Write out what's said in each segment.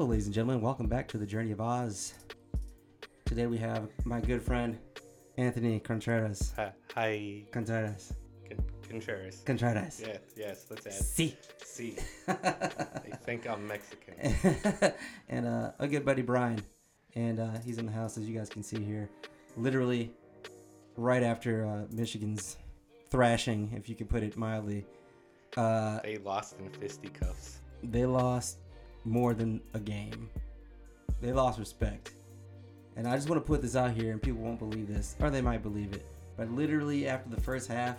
Hello, ladies and gentlemen. Welcome back to the Journey of Oz. Today we have my good friend Anthony Contreras. Hi, hi Contreras. Con- Contreras. Contreras. Yes, yes, let's add See. C. They think I'm Mexican. and uh, a good buddy Brian, and uh, he's in the house as you guys can see here. Literally, right after uh, Michigan's thrashing, if you could put it mildly, uh, They lost in fisticuffs. they lost more than a game. They lost respect. And I just want to put this out here, and people won't believe this, or they might believe it. But literally, after the first half,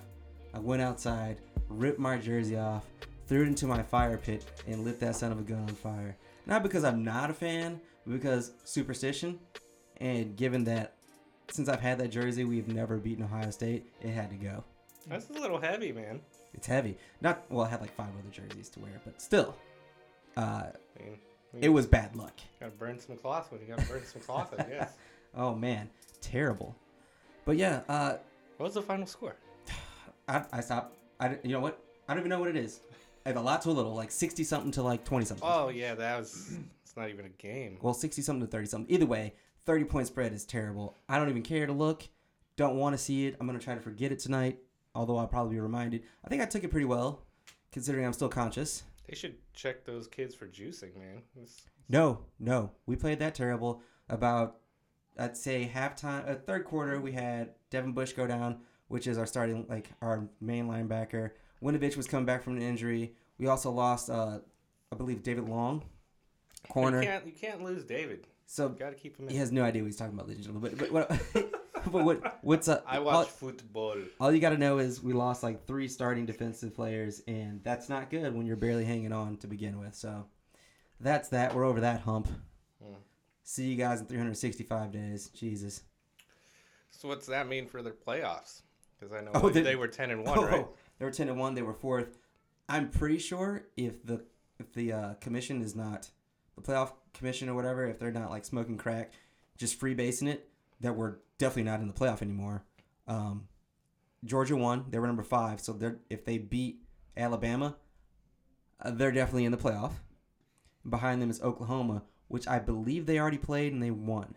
I went outside, ripped my jersey off, threw it into my fire pit, and lit that son of a gun on fire. Not because I'm not a fan, but because superstition. And given that since I've had that jersey, we've never beaten Ohio State, it had to go. That's a little heavy, man. It's heavy. Not well, I had like five other jerseys to wear, but still, uh, I mean, it was bad luck. gotta burn some cloth when you gotta burn some cloth, I guess. Oh man, terrible. But yeah, uh, What was the final score? I, I stopped. I you know what? I don't even know what it is. I have a lot to a little, like sixty something to like twenty something. Oh yeah, that was. It's not even a game. Well, sixty something to thirty something. Either way, thirty point spread is terrible. I don't even care to look. Don't want to see it. I'm gonna try to forget it tonight. Although I'll probably be reminded. I think I took it pretty well, considering I'm still conscious. They should check those kids for juicing, man. It's- No, no, we played that terrible. About I'd say halftime, uh, third quarter, we had Devin Bush go down, which is our starting like our main linebacker. Winovich was coming back from an injury. We also lost, uh, I believe, David Long, You corner. can't, you can't lose David. So You gotta keep him in. he has no idea what he's talking about. But, but, what, but what, what's up? I all, watch football. all you got to know is we lost like three starting defensive players, and that's not good when you're barely hanging on to begin with. So that's that. We're over that hump. Hmm. See you guys in 365 days. Jesus. So what's that mean for their playoffs? Because I know Oh, they, they- were ten and one, right? They were 10 and 1. They were fourth. I'm pretty sure if the if the uh, commission is not the playoff commission or whatever, if they're not like smoking crack, just freebasing it, that we're definitely not in the playoff anymore. Um, Georgia won. They were number five. So they're if they beat Alabama, uh, they're definitely in the playoff. Behind them is Oklahoma, which I believe they already played and they won.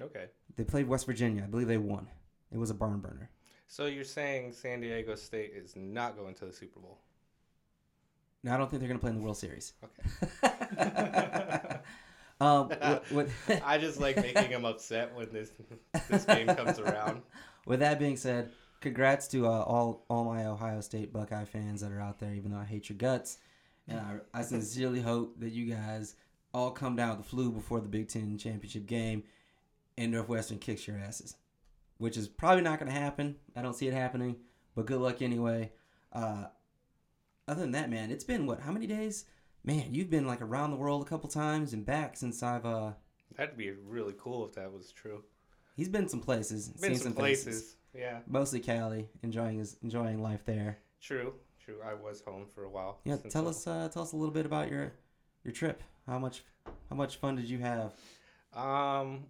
Okay. They played West Virginia. I believe they won. It was a barn burner. So you're saying San Diego State is not going to the Super Bowl? No, I don't think they're going to play in the World Series. Okay. um, what, what, I just like making them upset when this this game comes around. with that being said, congrats to uh, all all my Ohio State Buckeye fans that are out there. Even though I hate your guts, and I, I sincerely hope that you guys all come down with the flu before the Big Ten championship game, and Northwestern kicks your asses, which is probably not going to happen. I don't see it happening, but good luck anyway. Uh, other than that, man, it's been what? How many days? Man, you've been like around the world a couple times and back since I've uh. That'd be really cool if that was true. He's been some places, Been seen some faces. places. Yeah, Mostly Cali, enjoying his enjoying life there. true, true. I was home for a while. Yeah, tell us uh, tell us a little bit about your your trip. How much how much fun did you have? Um,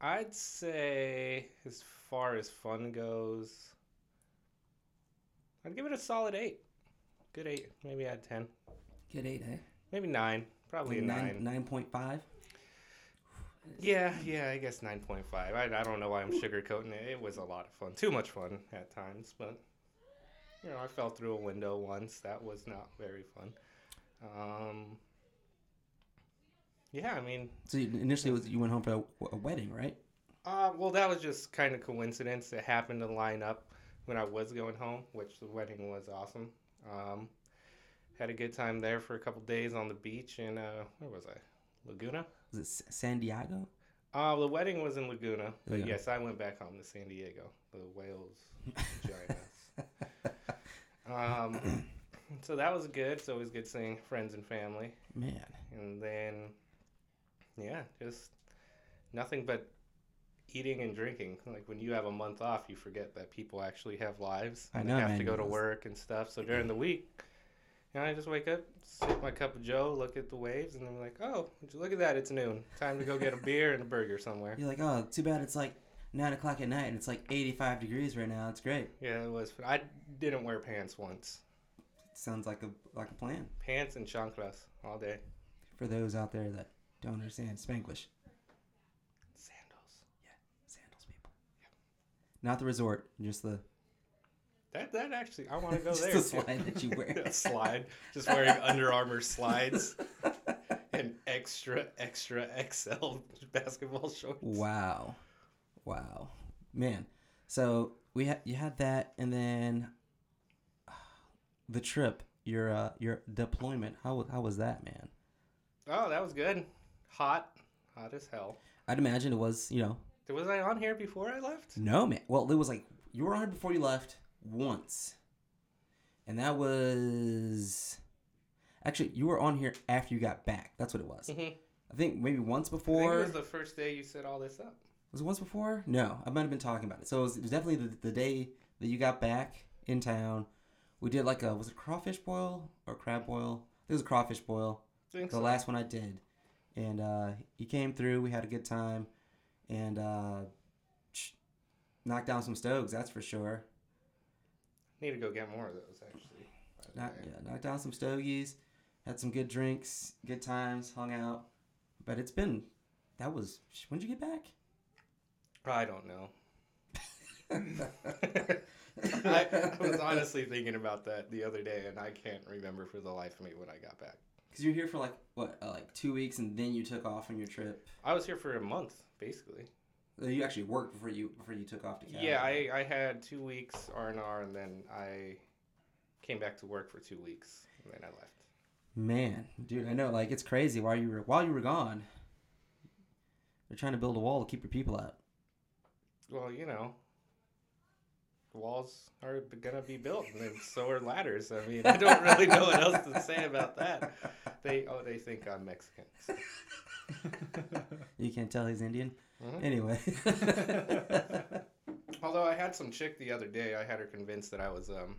I'd say as far as fun goes, I'd give it a solid eight. Good eight. Maybe I'd ten. Good eight, eh? Maybe nine. Probably nine. nine point five. Yeah, yeah, I guess 9.5. I, I don't know why I'm sugarcoating it. It was a lot of fun. Too much fun at times, but, you know, I fell through a window once. That was not very fun. Um, yeah, I mean, So initially, was you went home for a, a wedding, right? uh, well, that was just kind of coincidence. It happened to line up when I was going home, which the wedding was awesome. Um, had a good time there for a couple days on the beach in, uh, where was I? Laguna? Was it San Diego? Uh, the wedding was in Laguna, but Yeah. yes, I went back home to San Diego. The whales joined. Um, so that was good. It's always good seeing friends and family. Man, And then, yeah, just nothing but eating and drinking. Like when you have a month off, you forget that people actually have lives. I and know, They have man. to go to work and stuff. So during the week, you know, I just wake up, sip my cup of Joe, look at the waves, and I'm like, oh, would you look at that? It's noon. Time to go get a beer and a burger somewhere. you're like, oh, too bad it's like nine o'clock at night and it's like eighty five degrees right now. It's great. Yeah, it was. I didn't wear pants once. Sounds like a like a plan Pants and chanclas all day. for those out there that Don't understand Spanglish. Sandals. Yeah, sandals, people. Not the resort, just the That that actually, I want to go just there. the slide that you wear. A slide. Just wearing Under Armour slides and extra extra XL basketball shorts. Wow, wow, man. So we had you had that, and then the trip, your uh, your deployment. How how was that, man? Oh, that was good. Hot, hot as hell. I'd imagine it was, you know, Was I on here before I left? no man. Well, it was like you were on it before you left once, and that was actually you were on here after you got back. That's what it was. Mhm. I think maybe once I think before. it was the first day you set all this up. Was it once before? No, I might have been talking about it. So it was, it was definitely the, the day that you got back in town. We did like a was it crawfish boil or crab boil? It was a crawfish boil. think The so. last one I did, and uh, he came through. We had a good time, and uh, knocked down some stoves. That's for sure. Need to go get more of those actually. Knock, yeah, knocked down some stogies. Had some good drinks, good times, hung out. But it's been that was when did you get back? I don't know. I, I was honestly thinking about that the other day, and I can't remember for the life of me when I got back. Because you're here for like what, uh, like two weeks, and then you took off on your trip. I was here for a month, basically. You actually worked before you before you took off to Canada. Yeah, I, I had two weeks R and R, and then I came back to work for two weeks, and then I left. Man, dude, I know. Like it's crazy. While you were while you were gone, they're trying to build a wall to keep your people out. Well, you know, walls are gonna be built, and then so are ladders. I mean, I don't really know what else to say about that. They oh, they think I'm Mexican. so- You can't tell he's Indian. Mhm. Anyway. Although I had some chick the other day, I had her convinced that I was um,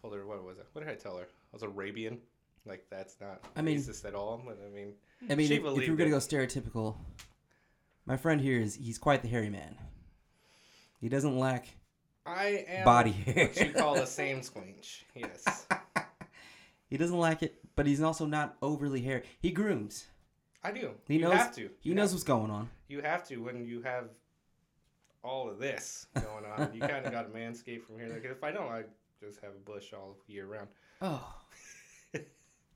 told her what was it? What did I tell her? I was Arabian. Like that's not I mean- racist at all. But I mean, I mean, if, if you're gonna go stereotypical, my friend here is he's quite the hairy man. He doesn't lack I am body hair. what you call a same squinch. Yes, he doesn't lack it, but he's also not overly hairy. He grooms. I do. He you knows- have to. He You knows have- what's going on. you have to when you have all of this going on. you kind of got to manscape from here. Like if I don't, I just have a bush all year round. Oh,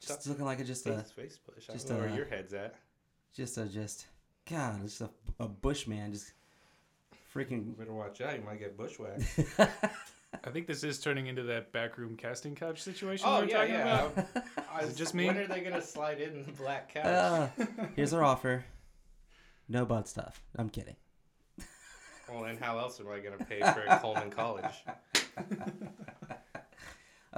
just looking like a just a Face, face bush. I just don't know a- where your head's at. just a just God, it's just a, a bush man. just freaking. You better watch out. You might get bushwhacked. I think this is turning into that backroom casting couch situation Oh we were yeah, talking yeah. about. I Is it was- just me? When are they gonna slide in the black couch? Uh, here's our offer. No butt stuff. I'm kidding. well, then how else am I gonna pay for Coleman College?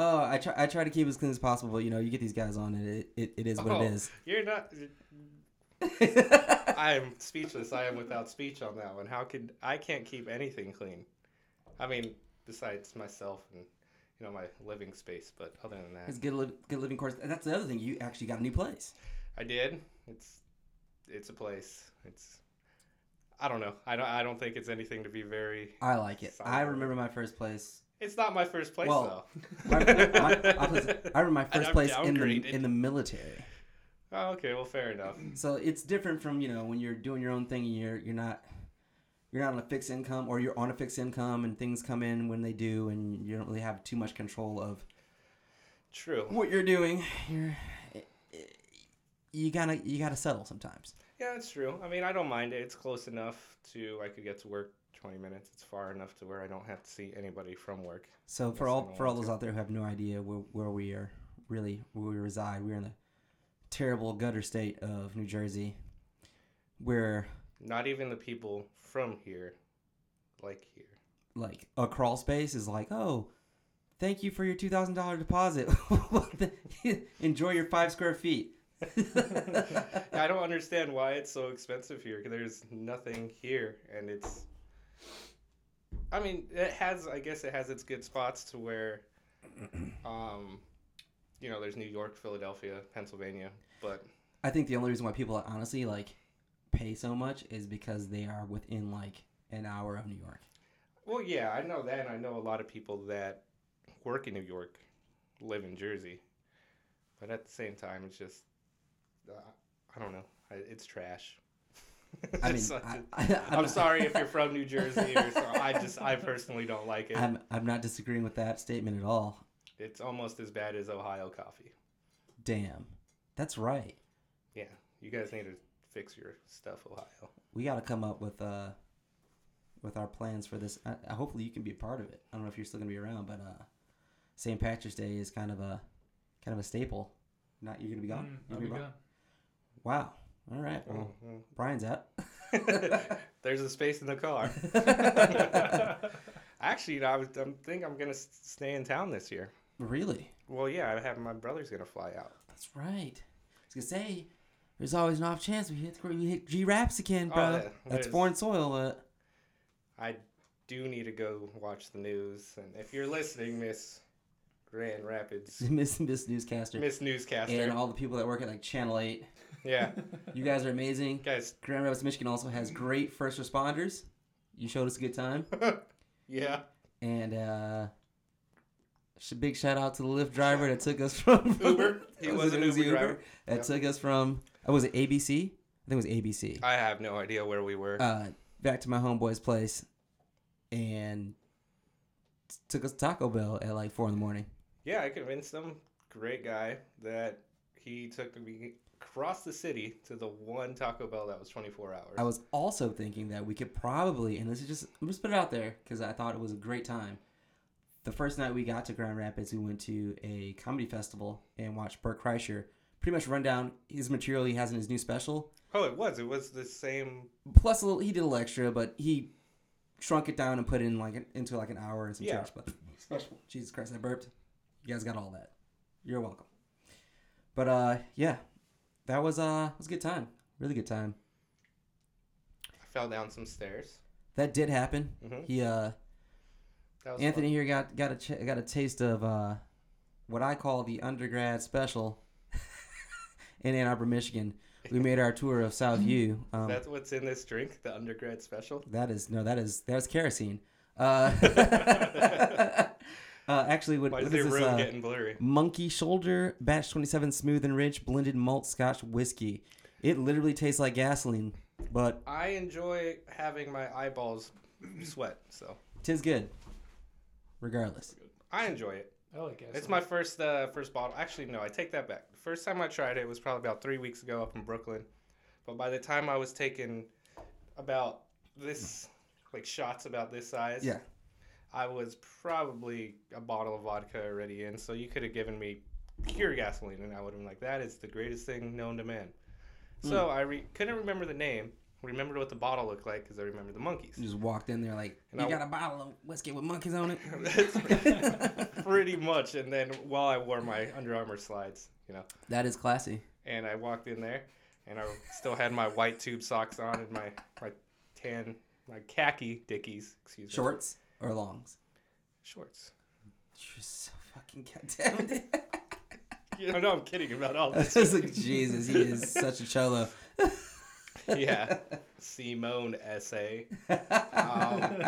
Oh, I try. I try to keep it as clean as possible, but you know, you get these guys on it. It, it, it is what Oh. it is. You're not. I am speechless. I am without speech on that one. How could I can't keep anything clean? I mean, besides myself and you know my living space, but other than that, It's good, li- good living course. And that's the other thing. You actually got a new place. I did. It's it's a place. It's I don't know. I don't I don't think it's anything to be very. I like it. I remember my first place. It's not my first place Well, though. My, my, I, was, I remember my first place in the in the military. oh, okay, well, fair enough. So it's different from you know when you're doing your own thing and you're you're not you're not on a fixed income or you're on a fixed income and things come in when they do and you don't really have too much control of True. what you're doing. You're you gotta you gotta settle sometimes. Yeah, it's true. I mean, I don't mind it. It's close enough to I could get to work 20 minutes. It's far enough to where I don't have to see anybody from work. So for all for all those to. out there who have no idea where, where we are really where we reside, we're in the terrible gutter state of New Jersey, where Not even the people from here like here. like a crawl space is like, oh, thank you for your two thousand dollar deposit. Enjoy your five square feet. I don't understand why it's so expensive here. There's nothing here, and it's. I mean, it has. I guess it has its good spots to where, um, you know, there's New York, Philadelphia, Pennsylvania, but I think the only reason why people honestly like pay so much is because they are within like an hour of New York. well, yeah, I know that. and I know a lot of people that work in New York live in Jersey, but at the same time, it's just. Uh, I don't know. I, it's trash. I mean, I, I'm sorry if you're from New Jersey or so. I just I personally don't like it. I'm I'm not disagreeing with that statement at all. It's almost as bad as Ohio coffee. Damn, that's right. Yeah, you guys need to fix your stuff, Ohio. We got to come up with uh with our plans for this. I, I, hopefully, you can be a part of it. I don't know if you're still gonna be around, but uh, St. Patrick's Day is kind of a kind of a staple. Not you're gonna be gone. Mm, You I'll gonna be gone? gone. Wow. All right. Well, Mhm. Brian's out. There's a space in the car. Actually, you know, I was, I'm think I'm gonna stay in town this year. really? Well, yeah, I have my brother's gonna fly out. That's right. I was gonna say, there's always an off chance we hit we hit G Raps again, Oh, bro. yeah, That's foreign soil. Uh, I do need to go watch the news, and if you're listening, Miss Grand Rapids, Miss Miss Newscaster Miss Newscaster, and all the people that work at like Channel Eight. yeah, You guys are amazing. guys, Grand Rapids, Michigan also has great first responders. You showed us a good time, yeah, and uh, big shout out to the Lyft driver that took us from Uber. He was an it Uber driver. that Yep. took us from. Oh, was it ABC? I think it was ABC. I have no idea where we were. uh, back to my homeboy's place and took us to Taco Bell at like four in the morning. yeah, I convinced him, great guy, that he took me across the city to the one Taco Bell that was 24 hours. I was also thinking that we could probably, and this is just, I'm just put it out there because I thought it was a great time. The first night we got to Grand Rapids, we went to a comedy festival and watched Bert Kreischer pretty much run down his material he has in his new special. oh, it was. It was the same. Plus a little, he did a little extra, but he shrunk it down and put it in like an, into like an hour and some Yeah. change. But special, Jesus Christ, I burped. You guys got all that. You're welcome. But uh, yeah, that was uh, was a good time. Really good time. I fell down some stairs. That did happen. Mhm. He uh, That was Anthony here got got a ch- got a taste of uh, what I call the undergrad special in Ann Arbor, Michigan. We made our tour of South U. Um, That's what's in this drink, the undergrad special. That is no, that is that's kerosene. Uh, uh, actually, what, Why what is is this? room Uh, getting blurry? Monkey Shoulder Batch 27 Smooth and Rich Blended Malt Scotch Whiskey. It literally tastes like gasoline, but I enjoy having my eyeballs sweat, so tis good. Regardless, I enjoy it. I like gasoline. It's my first uh, first bottle. Actually, no, I take that back. First time I tried it was probably about three weeks ago up in Brooklyn. But by the time I was taking about this, like shots about this size, yeah. I was probably a bottle of vodka already in. So you could have given me pure gasoline, and I would have been like, "That is the greatest thing known to man." Hmm. So I re- couldn't remember the name. Remembered what the bottle looked like because I remember the monkeys. You just walked in there like And you I- got a bottle of whiskey with monkeys on it. Pretty much. And then while I wore my Under Armour slides, you know. that is classy. and I walked in there, and I still had my white tube socks on and my my tan my khaki dickies, excuse me, Shorts or longs? shorts. You're so fucking goddamn. it. You know, I'm kidding about all I this. was like, Jesus, he is such a cholo. Yeah, Simone essay. Um,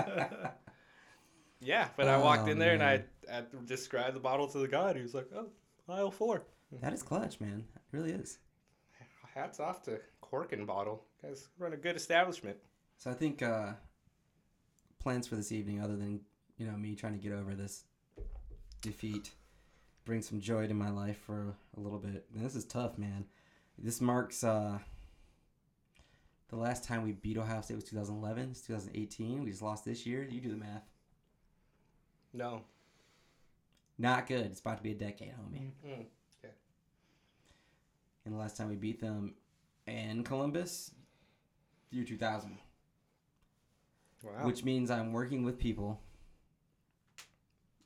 yeah, but I walked Oh, in there man. and I, I described the bottle to the guy, and he was like, "Oh, aisle four. That is clutch, man. It really is. Hats off to Cork and Bottle. guys run a good establishment. So I think uh, plans for this evening, other than you know me trying to get over this defeat, bring some joy to my life for a little bit. And this is tough, man. This marks uh, the last time we beat Ohio State was 2011. It's 2018. We just lost this year. You do the math. No. Not good. It's about to be a decade, homie. Mm. And the last time we beat them in Columbus, year 2000. Wow. Which means I'm working with people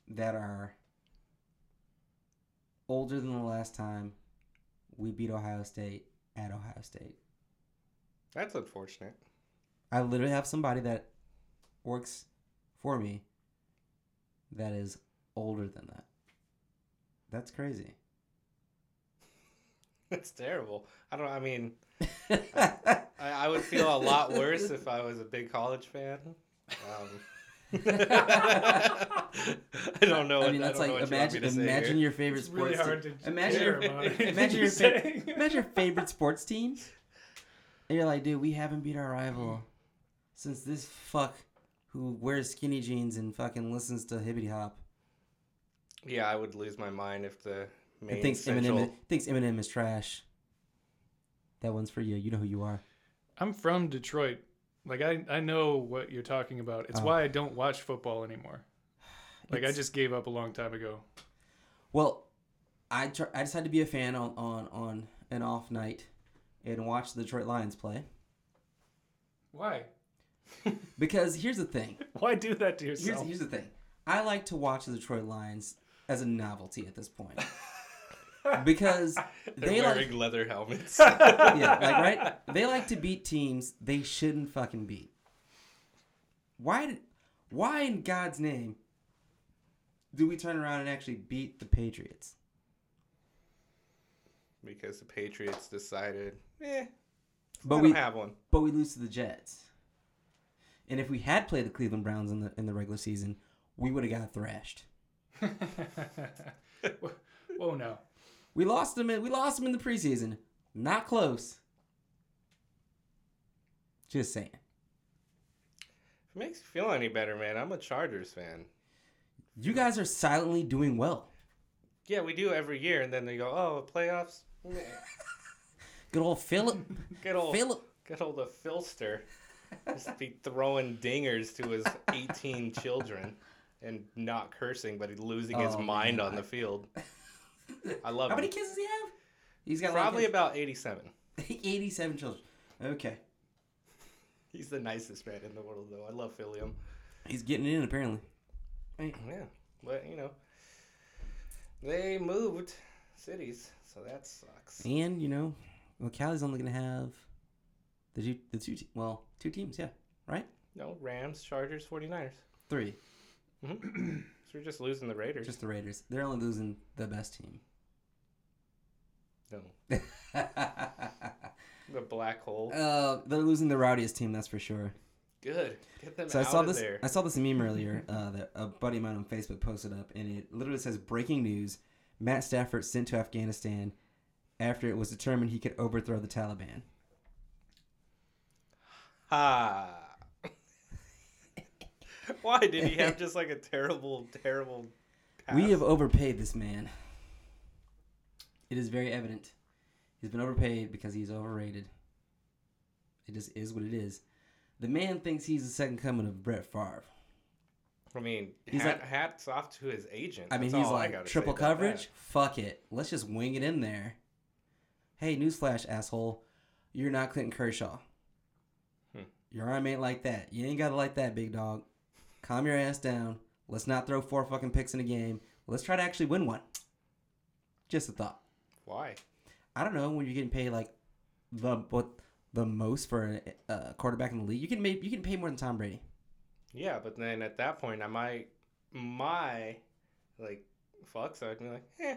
that are older than the last time we beat Ohio State at Ohio State. That's unfortunate. I literally have somebody that works for me that is older than that. That's crazy. That's terrible. I don't. I mean, I, I would feel a lot worse if I was a big college fan. Um, I don't know. I mean, that's don't like what you imagine to say imagine here. your favorite It's sports hard team. Imagine your imagine your fa- imagine your favorite sports team And you're like, dude, we haven't beat our rival since this fuck who wears skinny jeans and fucking listens to hibbity hop Yeah, I would lose my mind if the main and thinks central. Eminem thinks Eminem is trash. That one's for you. You know who you are. I'm from Detroit. Like I, I know what you're talking about. It's Oh. why I don't watch football anymore. Like I just gave up a long time ago. Well, I tr- I decided to be a fan on, on, on an off night and watch the Detroit Lions play Why? because here's the thing. Why do that to Here's, yourself? here's the thing. I like to watch the Detroit Lions as a novelty at this point because They're they wearing like leather helmets. yeah, like right. They like to beat teams they shouldn't fucking beat. Why did why in God's name do we turn around and actually beat the Patriots? because the Patriots decided, eh, But I we don't have one. but we lose to the Jets. And if we had played the Cleveland Browns in the in the regular season, we would have got thrashed. Whoa, no. We lost them in we lost them in the preseason. Not close. Just saying. If it makes you feel any better, man, I'm a Chargers fan. You guys are silently doing well. Yeah, we do every year, and then they go, oh, playoffs. Good old Philip. Good old, Philip. good old the Philster. Just be throwing dingers to his 18 children and not cursing, but he's losing his Oh, mind man. on the field. I love How many kids does he have? He's got Probably about 87. 87 children. Okay. He's the nicest man in the world, though. I love Philium. He's getting in apparently. Yeah, but you know, they moved cities, so that sucks. And, you know, well, Cali's only going to have the two, the two, te- well, two teams, yeah, right? No, Rams, Chargers, 49ers. Three. So we're just losing the Raiders. Just the Raiders. They're only losing the best team. no, the black hole. uh, they're losing the rowdiest team, that's for sure. Good. Get them So I saw of this. there. I saw this meme earlier uh, that a buddy of mine on Facebook posted up, and it literally says "Breaking news: Matt Stafford sent to Afghanistan after it was determined he could overthrow the Taliban." Ha. Why did he have just like a terrible, terrible? Pass? We have overpaid this man. It is very evident. He's been overpaid because he's overrated. It just is what it is. The man thinks he's the second coming of Brett Favre. I mean, He's hat, like- hats off to his agent. I mean, That's he's like triple coverage. Fuck it. Let's just wing it in there. Hey, newsflash, asshole. You're not Clayton Kershaw. Hmm. Your arm ain't like that. You ain't gotta like that, big dog. Calm your ass down. Let's not throw four fucking picks in a game. Let's try to actually win one. Just a thought. Why? I don't know when you're getting paid like the what the most for a, quarterback in the league. You can make you can pay more than Tom Brady. Yeah, but then at that point, I might, my, like, fucks. I'd be like, eh.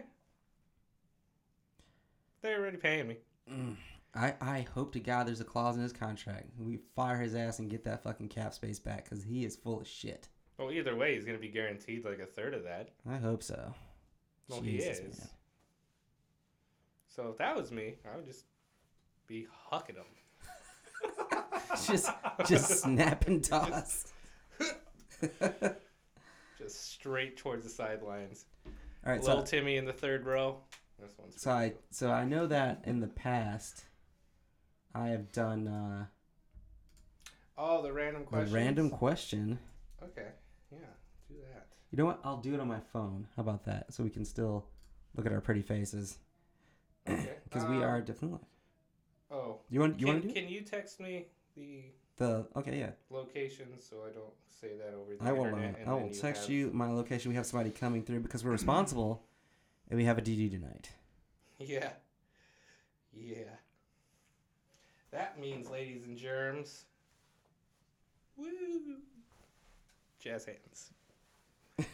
They're already paying me. Mm. I, I hope to God there's a clause in his contract. We fire his ass and get that fucking cap space back because he is full of shit. Well, either way, he's gonna be guaranteed like a third of that. I hope so. Well, he is. man. So if that was me, I would just be hucking him. just just snap and toss. Just straight towards the sidelines. All right, Little so Timmy in the third row. This one's so I so I know that in the past I have done uh, Oh, the random question. random question. Okay. Yeah. Do that. You know what? I'll do it on my phone. How about that? So we can still look at our pretty faces Okay. because we Um, are definitely. Oh. You want you can, want to do can you text me the the okay yeah. location so I don't say that over the I will. Uh, internet? I will text have- you my location. We have somebody coming through because we're responsible, and we have a DD tonight. Yeah. Yeah. That means, ladies and germs. Woo! Jazz hands.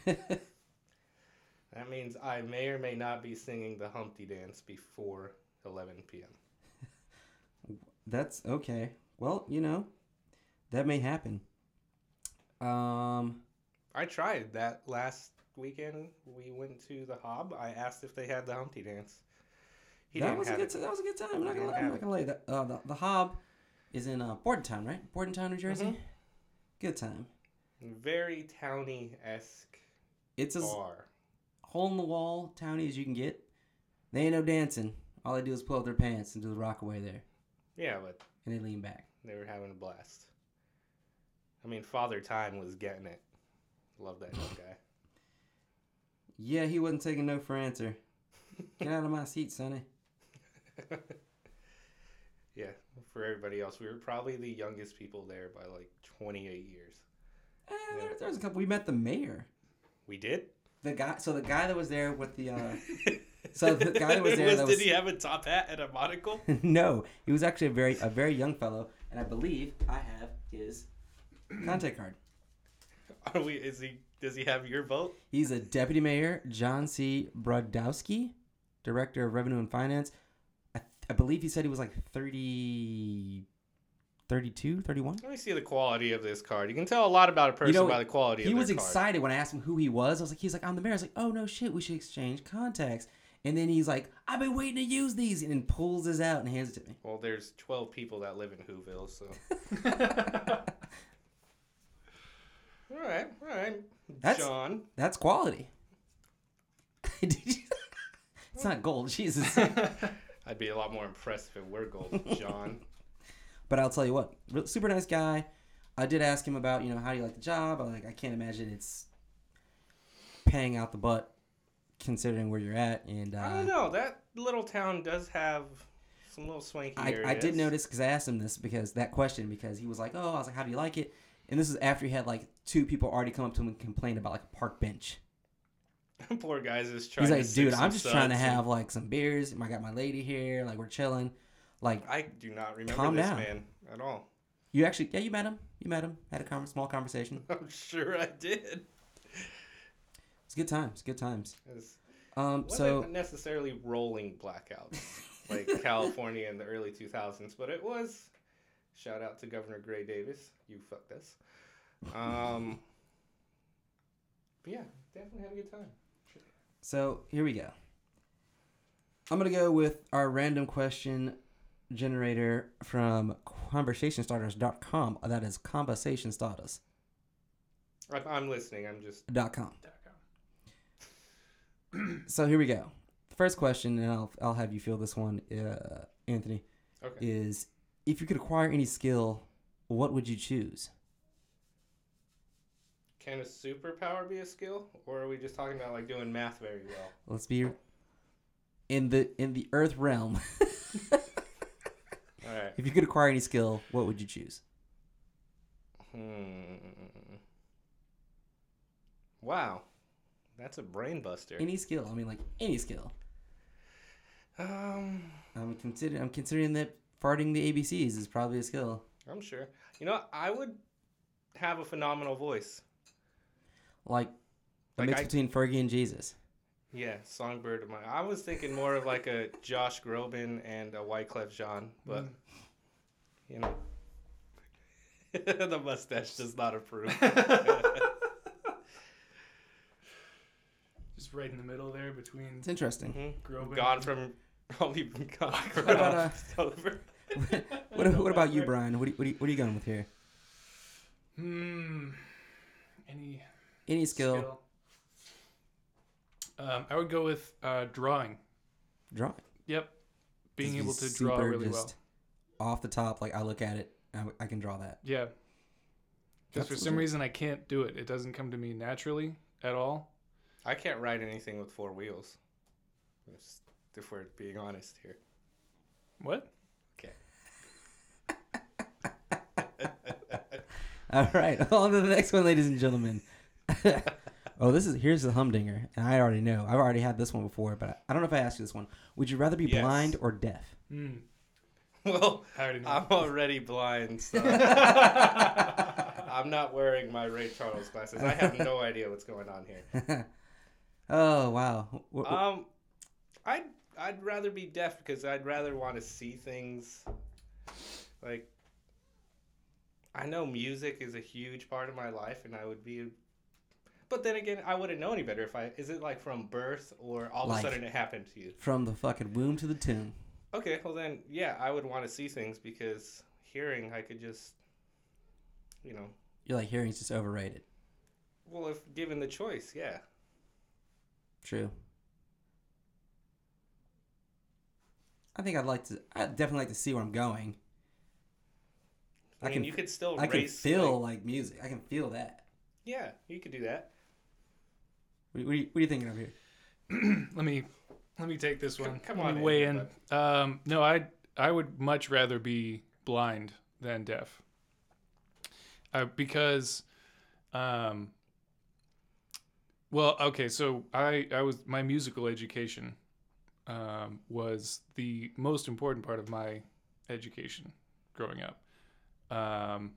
That means I may or may not be singing the Humpty Dance before 11 p.m. That's okay. Well, you know, that may happen. Um, I tried that last weekend. We went to the Hob. I asked if they had the Humpty Dance. He that didn't was a good. it. That was a good time. I'm not gonna, didn't I'm not gonna lie. That uh, the, the Hob is in uh, Bordentown, right? Bordentown, New Jersey. Mhm. Good time. Very towny esque It's a bar. hole in the wall towny as you can get. They ain't no dancing. All they do is pull up their pants and do the rock away there, Yeah, but and they lean back. they were having a blast. I mean, Father Time was getting it. Love that guy. Yeah, he wasn't taking no for answer. Get out of my seat, Sonny. Yeah, for everybody else, we were probably the youngest people there by like 28 years. Eh, there, there was a couple. We met the mayor. We did. The guy. So the guy that was there with the. Uh, So the guy that was there that was- did he have a top hat and a monocle? no, he was actually a very a very young fellow, and I believe I have his contact card. Are we? Is he? Does he have your vote? He's a deputy mayor, John C. Brodowski, director of revenue and finance. I, I believe he said he was like 30, 32, 31. Let me see the quality of this card. You can tell a lot about a person know, by the quality. He was card. excited when I asked him who he was. I was like, he's like, I'm the mayor. I was like, oh no shit, we should exchange contacts. And then he's like, I've been waiting to use these, and then pulls this out and hands it to me. Well, there's 12 people that live in Whoville, so. all right, all right. That's- John. That's quality. It's not gold, Jesus. I'd be a lot more impressed if it were gold, John. But I'll tell you what, super nice guy. I did ask him about, you know, how do you like the job? I'm like, I can't imagine it's paying out the butt considering where you're at. And I don't uh, know. That little town does have some little swanky I, areas. I did notice because I asked him this because that question because he was like, oh, I was like, how do you like it? And this is after he had like two people already come up to him and complain about like a park bench. Poor guys is trying He's like, dude, I'm just trying to have like some beers. I got my lady here, like we're chilling. Like I do not remember Calm this down. man at all. you actually, yeah, you met him. You met him. Had a con- small conversation. I'm sure I did. It's good times. Good times. It was- Um, wasn't so necessarily rolling blackouts like California in the early 2000s, but it was. Shout out to Governor Gray Davis. You fucked us. Um, but yeah, definitely had a good time. So here we go. I'm gonna go with our random question generator from conversationstarters.com. That is conversationstarters.com. I- I'm listening. I'm just. Dot com. So here we go. The first question, and I'll I'll have you feel this one, uh, Anthony, Okay. is if you could acquire any skill, what would you choose? Can a superpower be a skill, or are we just talking about like doing math very well? Let's be in the in the Earth realm. All right. if you could acquire any skill, what would you choose? Hmm. Wow, that's a brain buster. Any skill. I mean, like any skill. Um, I'm considering. I'm considering that farting the ABCs is probably a skill. I'm sure. You know, I would have a phenomenal voice. Like a Like mix I- between Fergie and Jesus. Yeah, songbird of mine. I was thinking more of like a Josh Groban and a Wyclef Jean, but Mm. you know, the mustache does not approve. Just right in the middle there between It's interesting. Mhm. Groban. Gone from. I'll be gone from What about, uh, over. What, what about you, Brian? What are, you- what, are you, what are you going with here? Hmm. Any Any skill, Um, I would go with uh, drawing. drawing. Yep. Being able to draw super really well. Off the top, like I look at it, I, I can draw that. Yeah. Because for some legit. reason I can't do it. It doesn't come to me naturally at all. I can't ride anything with four wheels. Just if we're being honest here. What? All right, on to the next one, ladies and gentlemen. oh, this is here's the humdinger, and I already know. I've already had this one before, but I don't know if I asked you this one. Would you rather be Yes. blind or deaf? Hmm. Well, I already know. I'm already blind, so I'm not wearing my Ray Charles glasses. I have no idea what's going on here. oh wow. Wh- wh- Um, I'd I'd rather be deaf because I'd rather want to see things. Like, I know music is a huge part of my life, and I would be. But then again, I wouldn't know any better if I. Is it like from birth, or all Like- of a sudden it happened to you? From the fucking womb to the tomb. Okay, well then, yeah, I would want to see things because hearing, I could just, you know, You're like hearing's just overrated. well, if given the choice, yeah. True. I think I'd like to. I'd definitely like to see where I'm going. I, I mean, can you could still I can feel like- like music. I can feel that. yeah, you could do that. What, what, are, you, what are you thinking of here? let me let me take this one. come let on me in, weigh in. Um, no, I I would much rather be blind than deaf. Uh, because, um, well, okay, so I I was my musical education um, was the most important part of my education growing up, um,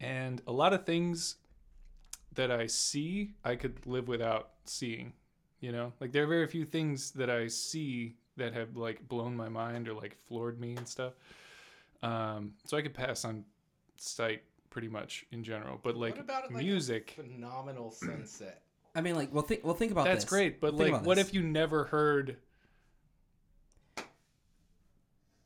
and a lot of things that I see I could live without seeing you know like there are very few things that i see that have like blown my mind or like floored me and stuff um so i could pass on sight pretty much in general but like what about like, a music phenomenal sunset. I mean, like, well, think. Well, think about that's this. great but Think like what this. if you never heard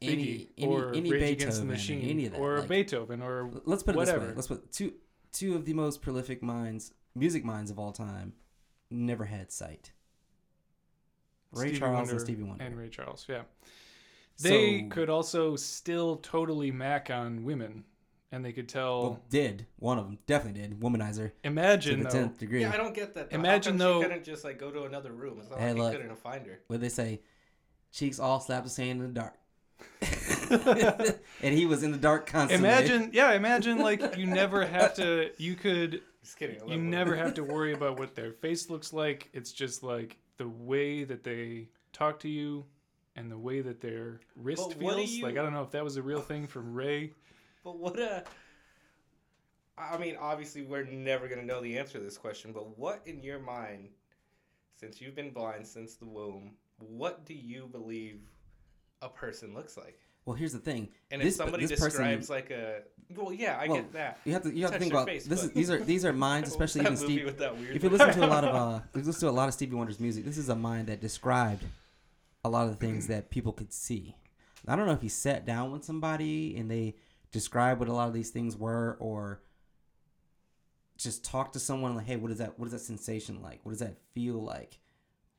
any any, or any Rage Beethoven, Against the Machine any of that, or like, Beethoven or Let's put it this way. Let's put two two of the most prolific minds, music minds of all time, never had sight. Ray Stevie Charles Wonder and Stevie Wonder. and Ray Charles yeah they So- could also still totally mac on women and they could tell Well, did one of them definitely did womanizer to imagine the though tenth degree. Yeah, I don't get that. Though. Imagine though- she couldn't just like go to another room. It's not Hey, like look. he couldn't find her. What they say, cheeks all slapped the sand in the dark, and he was in the dark constantly. imagine yeah imagine like you never have to you could Just kidding. You women. never have to worry about what their face looks like it's just like the way that they talk to you and the way that their wrist But what do feels like i don't know if that was a real thing from ray But what a. I mean, obviously, we're never going to know the answer to this question, but what in your mind, since you've been blind since the womb, what do you believe a person looks like? Well, here's the thing. And This- if somebody this person- describes like a. Well, yeah, I Well, get that. You have to you have to think about face, this. Is, these are these are minds, especially even Steve. with that weird If you listen to a lot of uh, if you listen to a lot of Stevie Wonder's music, this is a mind that described a lot of the things that people could see. I don't know if he sat down with somebody and they described what a lot of these things were, or just talked to someone like, "Hey, what is that? What is that sensation like? What does that feel like?"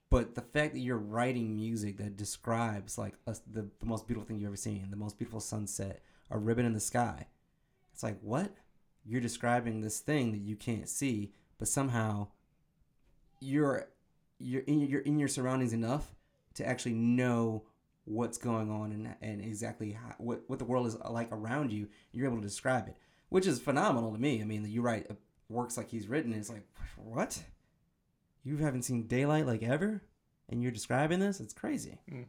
But the fact that you're writing music that describes like a, the the most beautiful thing you've ever seen, the most beautiful sunset, a ribbon in the sky, it's like what you're describing this thing that you can't see, but somehow you're you're in you're in your surroundings enough to actually know what's going on and and exactly how, what what the world is like around you. You're able to describe it, which is phenomenal to me. I mean, you write uh, works like he's written. It's like what you haven't seen daylight like ever, and you're describing this. It's crazy. Mm.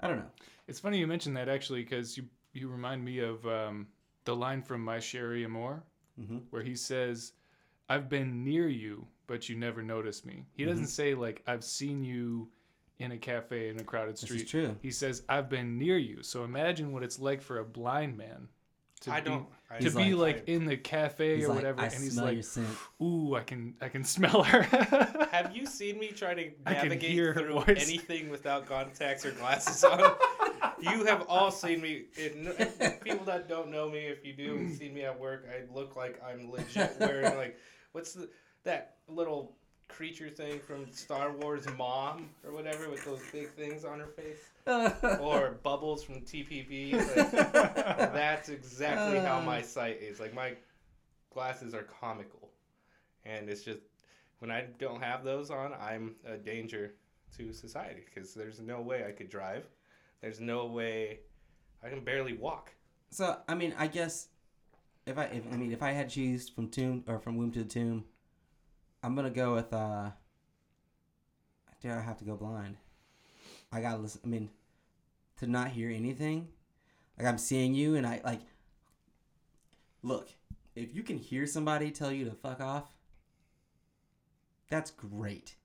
I don't know. it's funny you mentioned that actually because you you remind me of um, the line from my Cherie Amour hmm where he says i've been near you but you never noticed me he doesn't say like i've seen you in a cafe in a crowded This street is true. He says, "I've been near you." So imagine what it's like for a blind man to I be don't. I, to He's be like- like in the cafe He's or like, whatever, I and he's smell like, your scent. "Ooh, I can I can smell her." Have you seen me try to navigate through voice. anything without contacts or glasses on? you have all seen me. It, people that don't know me, if you do and seen me at work, I look like I'm legit wearing like what's the that little creature thing from Star Wars Mom or whatever with those big things on her face, or Bubbles from TPB. Like, that's exactly how uh. my sight is. Like my glasses are comical, and it's just when I don't have those on, I'm a danger to society because there's no way I could drive. There's no way I can barely walk. So I mean, I guess if I if, I mean if I had to choose from tomb or from womb to the tomb, I'm gonna go with uh. Do I have to go blind? I gotta listen. I mean, to not hear anything, like I'm seeing you and I like. Look, if you can hear somebody tell you to fuck off, that's great.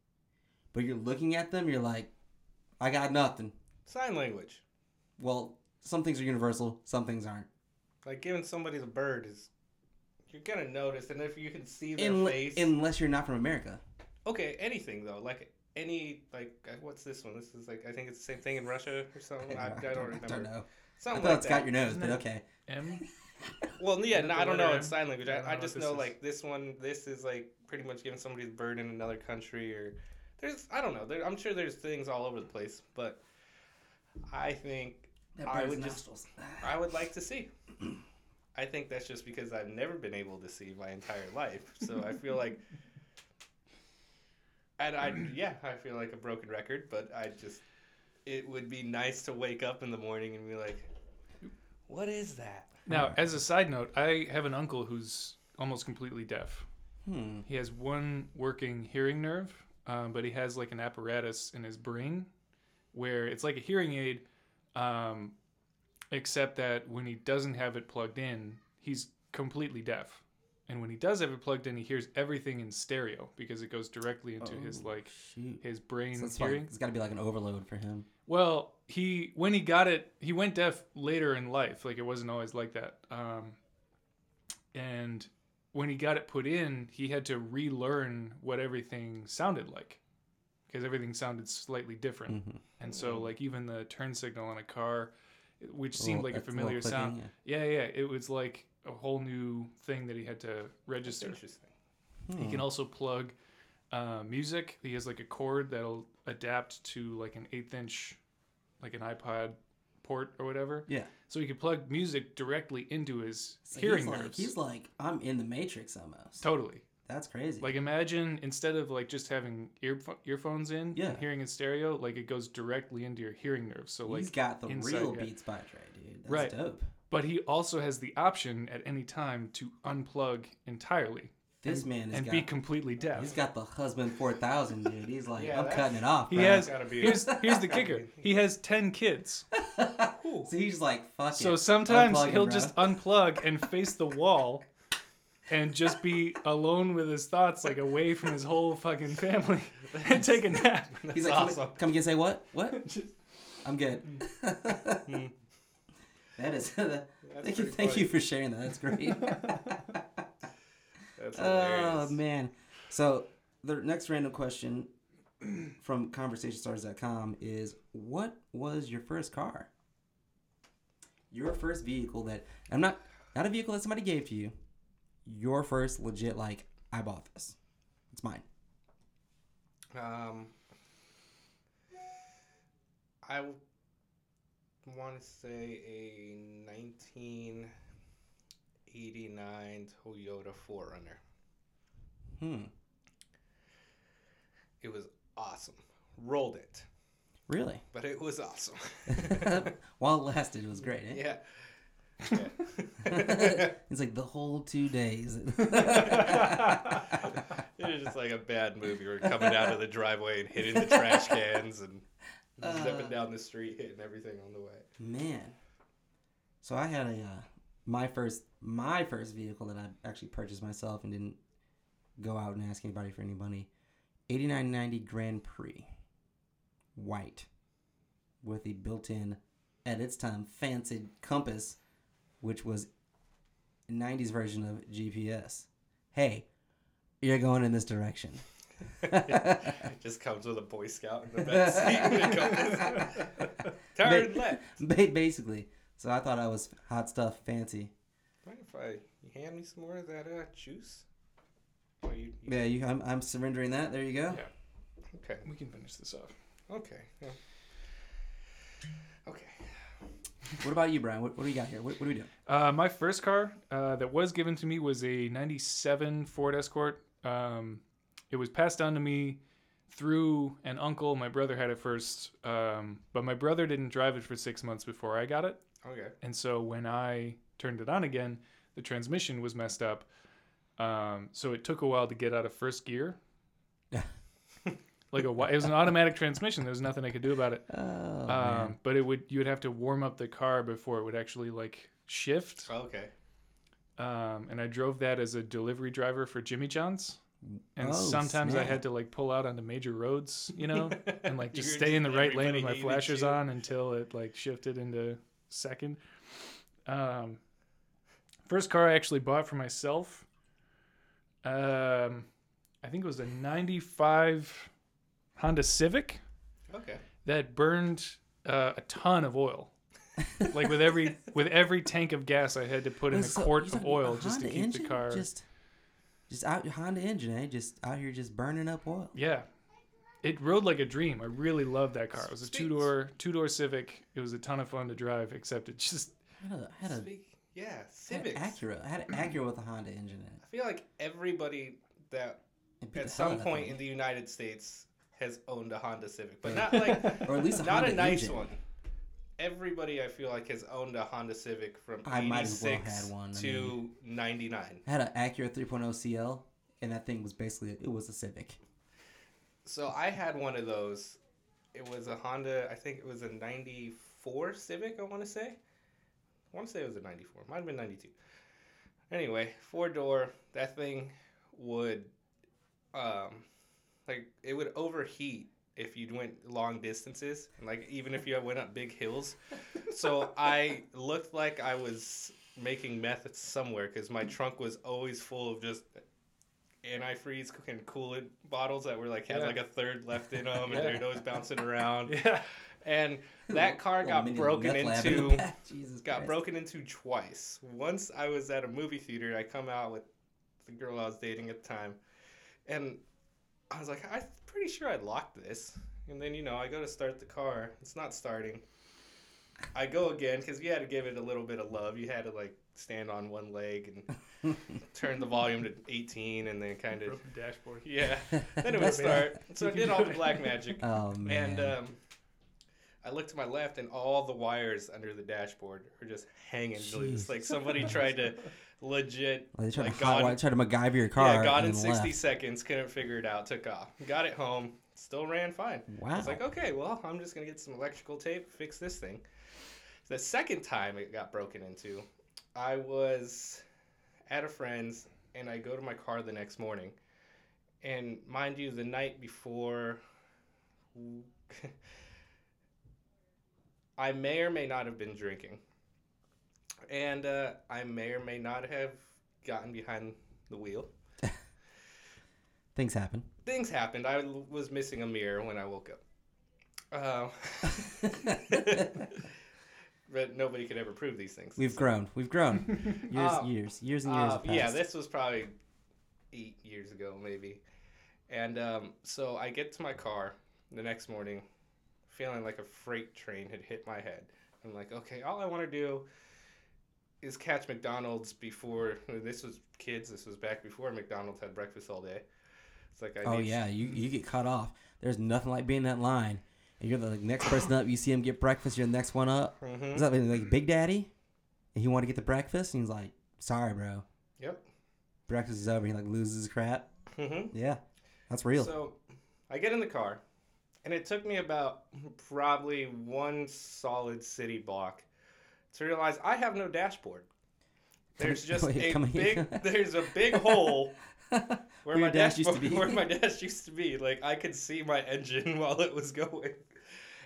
But you're looking at them, you're like, I got nothing. Sign language, Well, some things are universal, some things aren't. like giving somebody the bird is, you're gonna notice, and if you can see their Unle- face, unless you're not from America. okay, anything though, like any like uh, what's this one? This is like I think it's the same thing in Russia or something. I, I don't remember. don't know. I Something thought like it's that. got your nose, Isn't but okay. M. Well, yeah, no, I don't know letter in sign language. I I, don't I, know just know is. like this one. This is like pretty much giving somebody the bird in another country, or there's I don't know. There, I'm sure there's things all over the place, but I think I bird's would just- nostrils. I would like to see. I think that's just because I've never been able to see my entire life, so I feel like. And I yeah, I feel like a broken record, but I just it would be nice to wake up in the morning and be like, "What is that?" Now, as a side note, I have an uncle who's almost completely deaf. Hmm. He has one working hearing nerve, um, but he has like an apparatus in his brain where it's like a hearing aid, um, except that when he doesn't have it plugged in, he's completely deaf. And when he does have it plugged in, he hears everything in stereo because it goes directly into his Oh, like shoot. his brain So like, hearing. it's got to be like an overload for him. Well, he when he got it, he went deaf later in life. Like it wasn't always like that. Um, and when he got it put in, he had to relearn what everything sounded like because everything sounded slightly different. Mhm. And so, like even the turn signal on a car, which seemed Little- like a it's little familiar sound, clicking, yeah, yeah, it was like a whole new thing that he had to That's register. interesting. yeah. He can Hmm. also plug uh, music. He has like a cord that'll adapt to like an eighth inch, like an iPod port or whatever. Yeah. So he could plug music directly into his So hearing he's like, he's like, I'm in the Matrix almost. totally. That's crazy. Like imagine instead of like just having ear earphones in, Yeah. and hearing in stereo, like it goes directly into your hearing nerves. So like, he's got the inside, real yeah. Beats by Dre, dude. That's Right. dope. but he also has the option at any time to unplug entirely This and, man has and got, be completely deaf. he's got the husband 4000, dude. He's like, Yeah, I'm cutting it off. He bro. has. Gotta be- Here's here's the kicker. He has ten kids. so he's like, fuck So it. sometimes Unplug he'll bro. just unplug and face the wall and just be alone with his thoughts, like away from his whole fucking family and take a nap. He's That's like, come, awesome. come again, say what? What? I'm good. Mm. that is. thank you, pretty thank you for sharing that. That's great. That's oh man. So the next random question from conversationstarters.com is what was your first car? Your first vehicle that I'm not not a vehicle that somebody gave to you. Your first legit like I bought this. It's mine. Um, I want to say a 1989 Toyota 4Runner. Hmm. It was awesome. Rolled it, Really? but it was awesome. While it lasted, it was great. Eh? yeah. it's like the whole two days. It was just like a bad movie. We're coming out of the driveway and hitting the trash cans and stepping Uh. down the street, hitting everything on the way. Man. So I had a uh, my first my first vehicle that I actually purchased myself and didn't go out and ask anybody for any money. 8990 Grand Prix. White. With the built-in at its time fancy compass which was 90s version of GPS. Hey, you're going in this direction. It just comes with a Boy Scout in the back seat. when it comes. Turn Ba- left. ba- Basically. So I thought I was hot stuff, fancy. Mind if I you hand me some more of that uh, juice? Oh, you, you- Yeah, you, I'm, I'm surrendering that. There you go. Yeah. Okay. We can finish this off. Okay. yeah. Okay. What about you, Brian? What, what do you got here? What, what are we doing? Uh, my first car uh, that was given to me was a 97 Ford Escort. Um, it was passed down to me through an uncle. My brother had it first, um, but my brother didn't drive it for six months before I got it. Okay. And so when I turned it on again, the transmission was messed up. Um, so it took a while to get out of first gear. Like a, it was an automatic transmission. There was nothing I could do about it. Oh. Um, but it would you would have to warm up the car before it would actually like shift. Okay. Um, and I drove that as a delivery driver for Jimmy John's. And Oh, sometimes I had to like pull out onto major roads, you know, and like just stay in the right lane with my flashers you. on until it like shifted into second. Um, first car I actually bought for myself. Um, I think it was a '95 Honda Civic Okay. that burned uh, a ton of oil. like with every with every tank of gas, I had to put in a So, quart you're of talking oil about just to Honda keep engine? the car. just just out Honda engine, eh? Just out here just burning up oil. Yeah. It rode like a dream. I really loved that car. It was a Speaks- two door two door Civic. It was a ton of fun to drive, except it just I had a, I had a, Speak- yeah, I had an Civics. Acura. I had an Acura with a Honda engine in it. I feel like everybody that It beat at the hell some of point that in the United States has owned a Honda Civic, but not like or at least a not Honda a nice engine. one. Everybody I feel like has owned a Honda Civic from I might as well 86 had one, I to 99. I had an Acura 3.0 CL, and that thing was basically it was a Civic. So I had one of those. It was a Honda, I think it was a 94 Civic, I want to say. I want to say it was a 94. Might have been 92. Anyway, four door. That thing would, um, like, it would overheat if you went long distances, like even if you went up big hills. So I looked like I was making meth somewhere because my trunk was always full of just antifreeze and coolant bottles that were like had Yeah. like a third left in them, Yeah. and they're always bouncing around. Yeah. And that car got broken meth in into. Jesus got Christ. broken into twice. Once I was at a movie theater, I come out with the girl I was dating at the time, and I was like, I'm pretty sure I locked this. And then you know, I go to start the car, it's not starting. I go again because you had to give it a little bit of love. You had to like stand on one leg and turn the volume to 18, and then kind of Broken dashboard. yeah. Then it would start. So I did all the black magic. Oh man. And um, I looked to my left, and all the wires under the dashboard are just hanging loose. Jeez. Like somebody tried to legit. Like, they tried like to hot God- tried to MacGyver your car. yeah, got in 60 left. seconds, couldn't figure it out, took off. Got it home, still ran fine. I Wow. was like, okay, well, I'm just going to get some electrical tape, fix this thing. The second time it got broken into, I was at a friend's and I go to my car the next morning. And mind you, the night before, I may or may not have been drinking. And uh, I may or may not have gotten behind the wheel. Things happen. Things happened. I was missing a mirror when I woke up. Uh, but nobody could ever prove these things. We've grown. We've grown. Years, Um, years, years and years. Uh, yeah, this was probably eight years ago, maybe. And um, so I get to my car the next morning, feeling like a freight train had hit my head. I'm like, okay, all I want to do is catch McDonald's before. This was kids. This was back before McDonald's had breakfast all day. It's like I Oh yeah, you you get cut off. There's nothing like being in that line. And you're the like, next person up. You see him get breakfast. You're the next one up. Mhm. Is that like, like Big Daddy? And he wanted to get the breakfast. And he's like, "Sorry, bro. Yep. Breakfast is over." He like loses his crap. hmm Yeah, that's real. So I get in the car, and it took me about probably one solid city block to realize I have no dashboard. There's just Wait, a big there's a big hole where Where my dash used to be. where my dash used to be. Like I could see my engine while it was going.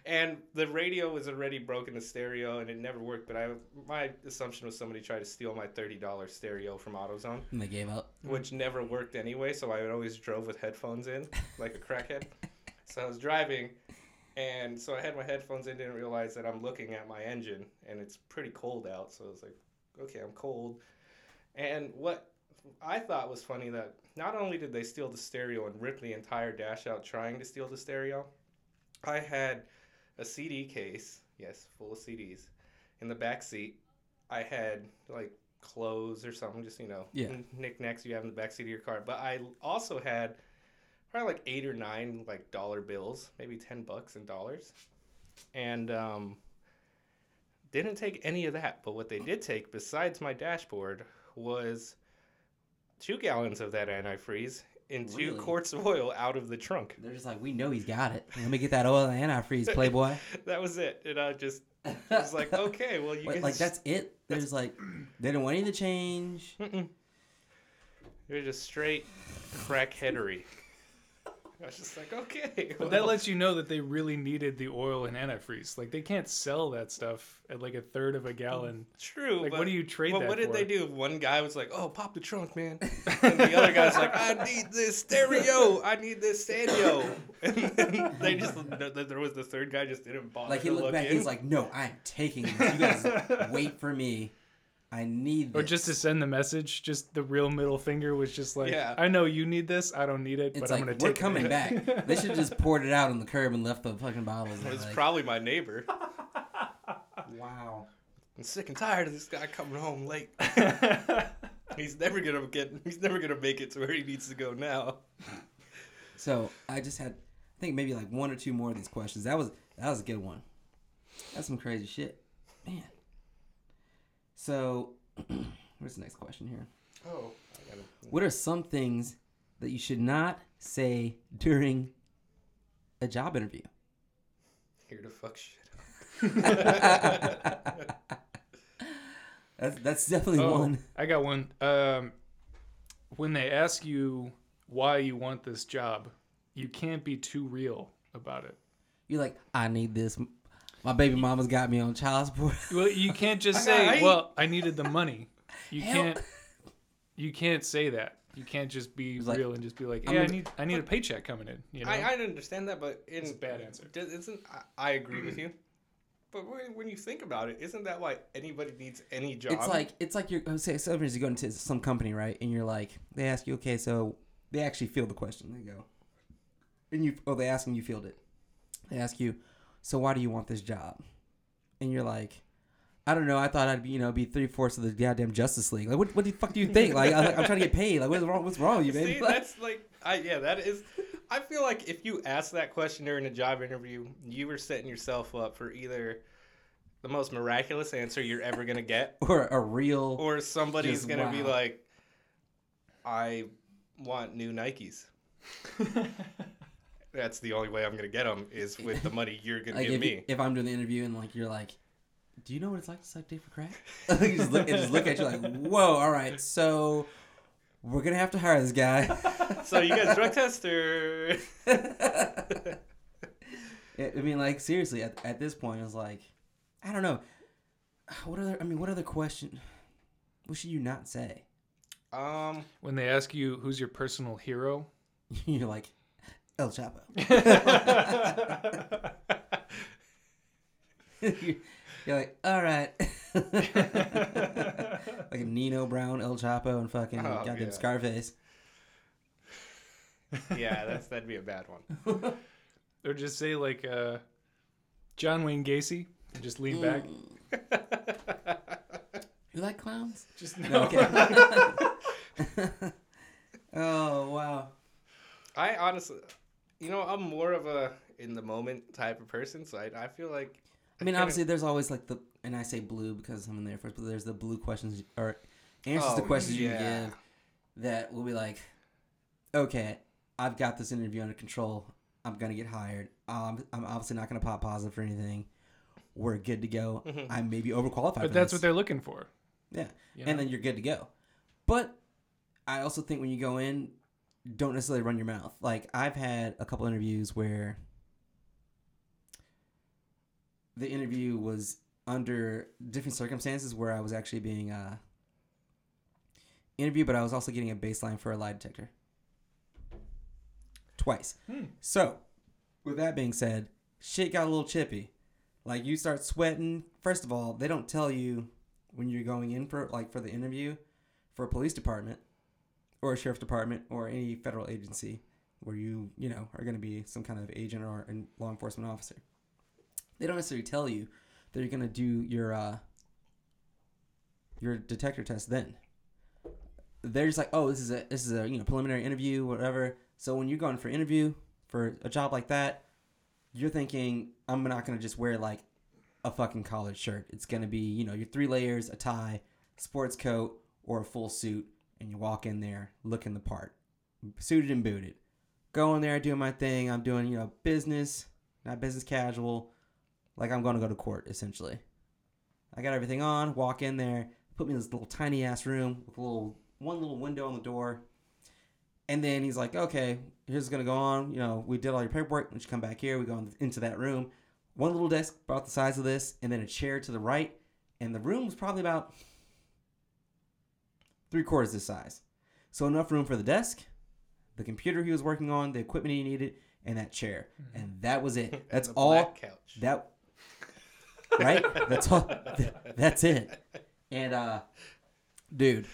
And the radio was already broken the stereo and it never worked, but I my assumption was somebody tried to steal my thirty dollars stereo from AutoZone and they gave up. which never worked anyway. So I always drove with headphones in, like a crackhead. so I was driving, and so I had my headphones in, didn't realize that I'm looking at my engine, and it's pretty cold out. So I was like, okay, I'm cold. And what I thought was funny that not only did they steal the stereo and rip the entire dash out trying to steal the stereo, I had a CD case, yes, full of CDs, in the back seat. I had like clothes or something, just you know, Yeah. knickknacks you have in the back seat of your car. But I also had probably like eight or nine like dollar bills, maybe ten bucks in dollars, and um, didn't take any of that. But what they did take, besides my dashboard, was two gallons of that antifreeze and two Really? quarts of oil out of the trunk. They're just like, we know he's got it. Let me get that oil and antifreeze, Playboy. that was it. And I just was like, okay, well, you Wait, guys. like that's it. There's like, they didn't want any to change. Was just straight crackheadery. I was just like, okay. But that lets you know that they really needed the oil and antifreeze. Like they can't sell that stuff at like a third of a gallon. True. Like, but, what do you trade But that what did for? they do? One guy was like, "Oh, pop the trunk, man," and the other guy's like, "I need this stereo. I need this stereo." And then they just there was the third guy just didn't bother Like he to looked look back, in. he's like, "No, I'm taking this. You guys wait for me. I need this." Or just to send the message, just the real middle finger was just like, Yeah. I know you need this. I don't need it, it's but like I'm gonna we're take it." coming back. They should have just poured it out on the curb and left the fucking bottles. It's like, probably my neighbor. wow. I'm sick and tired of this guy coming home late. he's never gonna get. He's never gonna make it to where he needs to go now. So I just had, I think maybe like one or two more of these questions. That was that was a good one. That's some crazy shit, man. So, what's the next question here? Oh, I gotta. What are some things that you should not say during a job interview? Here to fuck shit. That's that's definitely Oh, one. I got one. Um, when they ask you why you want this job, you can't be too real about it. You're like, I need this. My baby mama's got me on child support. Well, you can't just say, I- "Well, I needed the money." You Help. can't. You can't say that. You can't just be like, real and just be like, I'm "Yeah, I need, I need a paycheck coming in." You know, I, I understand that, but in it's a bad answer. Does- Isn't I, I agree with you, but when, when you think about it, isn't that why anybody needs any job? It's like it's like you're say sometimes you go into some company right, and you're like they ask you okay, so they actually field the question. They go, and you oh they ask and you field it. They ask you, so why do you want this job? And you're like, I don't know. I thought I'd be you know be three fourths of the goddamn Justice League. Like what what the fuck do you think? Like I, I'm trying to get paid. Like what's wrong? What's wrong with you, baby? See, Like, that's like, I yeah, that is. I feel like if you ask that question during a job interview, you were setting yourself up for either the most miraculous answer you're ever gonna get, or a real or somebody's Just gonna be like, "I want new Nikes." That's the only way I'm gonna get them is with the money you're gonna like give if, me. if I'm doing the interview and like you're like, do you know what it's like to suck dick for crack? you just look, and just look at you like, whoa, all right, so we're gonna have to hire this guy. so you guys drug test or? I I mean, like seriously, at, at this point, it's like, I don't know. What other? I mean, what other question? What should you not say? Um, When they ask you who's your personal hero, You're like, El Chapo. You're like, all right. like a Nino Brown, El Chapo, and fucking Oh, goddamn yeah. Scarface. yeah, that's that'd be a bad one. or just say like uh, John Wayne Gacy, and just lean back. You like clowns? Just No, no. okay. oh wow. I honestly, you know, I'm more of a in the moment type of person, so I, I feel like. I mean, kinda- obviously, there's always like the, and I say blue because I'm in the Air Force, but there's the blue questions or answers to Oh, questions you yeah. can give that will be like, okay, I've got this interview under control. I'm gonna get hired. Um, I'm obviously not gonna pop positive for anything. We're good to go. Mhm. I may be overqualified. But for that's this. what they're looking for. Yeah. you and know? then you're good to go. But I also think when you go in, don't necessarily run your mouth. Like I've had a couple interviews where the interview was under different circumstances where I was actually being uh, interviewed, but I was also getting a baseline for a lie detector twice. Hmm. So, with that being said, shit got a little chippy. Like you start sweating. First of all, they don't tell you when you're going in for like for the interview for a police department or a sheriff's department or any federal agency where you you know are going to be some kind of agent or a law enforcement officer. They don't necessarily tell you that you're going to do your uh, your detector test then. They're just like, oh, this is a this is a you know preliminary interview, whatever. So when you're going for interview for a job like that, you're thinking I'm not gonna just wear like a fucking collared shirt. It's gonna be you know your three layers, a tie, sports coat, or a full suit, and you walk in there looking the part, suited and booted. Go in there doing my thing. I'm doing you know business, not business casual, like I'm gonna go to court essentially. I got everything on. Walk in there, put me in this little tiny ass room with a little one little window on the door, And then he's like, okay, here's what's gonna go on. You know, we did all your paperwork. Once you come back here, we go into that room. One little desk about the size of this, and then a chair to the right. And the room was probably about three quarters this size. So enough room for the desk, the computer he was working on, the equipment he needed, and that chair. And that was it. That's all. That right? That's all. That's it. And uh, dude,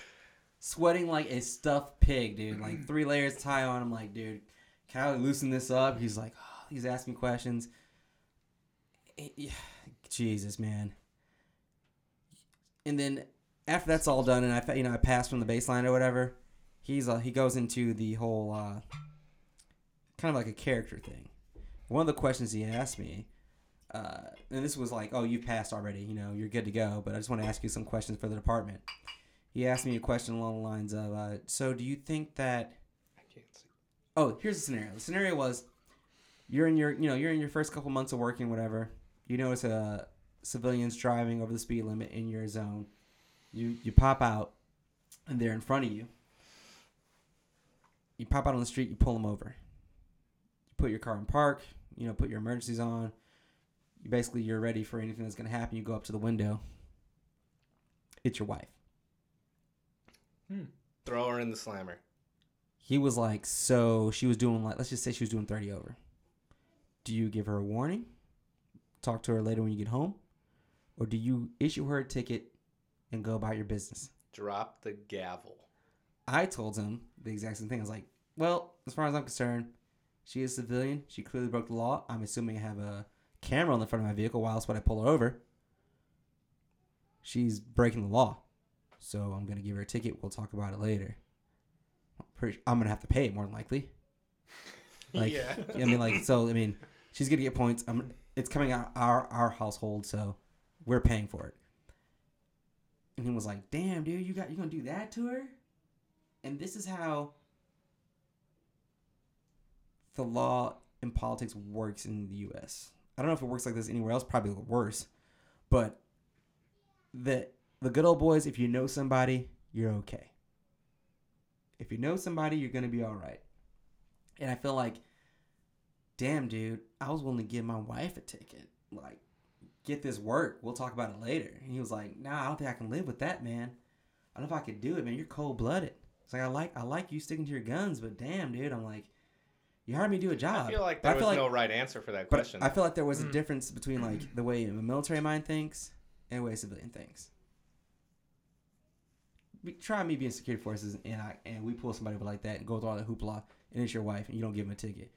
sweating like a stuffed pig, dude. Like three layers tie on. I'm like, dude, can I loosen this up? He's like, oh, he's asking questions. Eh, yeah, Jesus, man. And then after that's all done, and I, you know, I pass from the baseline or whatever. He's uh, he goes into the whole uh, kind of like a character thing. One of the questions he asked me uh, and this was like, oh, you passed already, you know, you're good to go. But I just want to ask you some questions for the department. He asked me a question along the lines of, uh, so do you think that? I can't see. Oh, here's the scenario. The scenario was, you're in your, you know, you're in your first couple months of working, whatever. You notice a civilians driving over the speed limit in your zone. You you pop out, and they're in front of you. You pop out on the street. You pull them over. You put your car in park. You know, put your emergencies on you basically you're ready for anything that's going to happen. You go up to the window. It's your wife. Hmm. Throw her in the slammer. He was like, so she was doing like, let's just say she was doing 30 over. Do you give her a warning? Talk to her later when you get home? Or do you issue her a ticket and go about your business? Drop the gavel. I told him the exact same thing. I was like, well, as far as I'm concerned, she is a civilian. She clearly broke the law. I'm assuming I have a camera on the front of my vehicle. Why else would I pull her over? She's breaking the law. So I'm going to give her a ticket. We'll talk about it later. I'm, pretty, I'm going to have to pay it more than likely. Like, yeah. I mean, like, so, I mean, she's going to get points. I'm, it's coming out our, our household, so we're paying for it. And he was like, damn, dude, you got, you to do that to her? And this is how the law and politics works in the U.S. I don't know if it works like this anywhere else. Probably worse, but the the good old boys. If you know somebody, you're okay. If you know somebody, you're gonna be all right. And I feel like, damn, dude, I was willing to give my wife a ticket. Like, get this work. We'll talk about it later. And he was like, Nah, I don't think I can live with that, man. I don't know if I could do it, man. You're cold blooded. It's like I like I like you sticking to your guns, but damn, dude, I'm like, you hired me to do a job. I feel like But there was no right answer for that question. I feel like there was a Mm. difference between like the way a military mind thinks and the way a civilian thinks. We try me being security forces and I and we pull somebody like that and go through all the hoopla and it's your wife and you don't give them a ticket.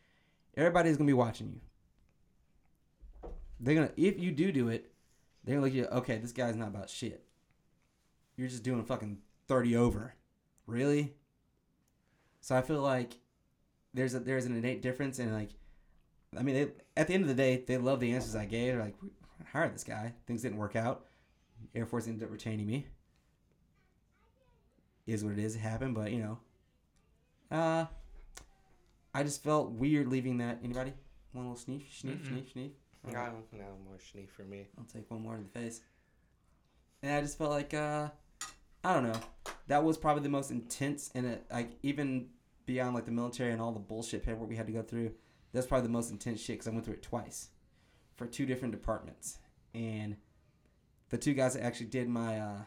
Everybody's gonna be watching you. They're gonna if you do do it, they're gonna look at you. Okay, this guy's not about shit. You're just doing a fucking thirty over, really. So I feel like there's a there's an innate difference in like I mean, they, at the end of the day, they love the answers I gave. They're like, we hired this guy. Things didn't work out. Air Force ended up retaining me. Is what it is. It happened, but you know, uh, I just felt weird leaving that. Anybody? One little sneef, sneef, Mm-mm. sneef, sneef. No, no more schnee for me. I'll take one more in the face. And I just felt like, uh, I don't know. That was probably the most intense, and it like even beyond like the military and all the bullshit paperwork we had to go through. That's probably the most intense shit because I went through it twice for two different departments, and the two guys that actually did my uh,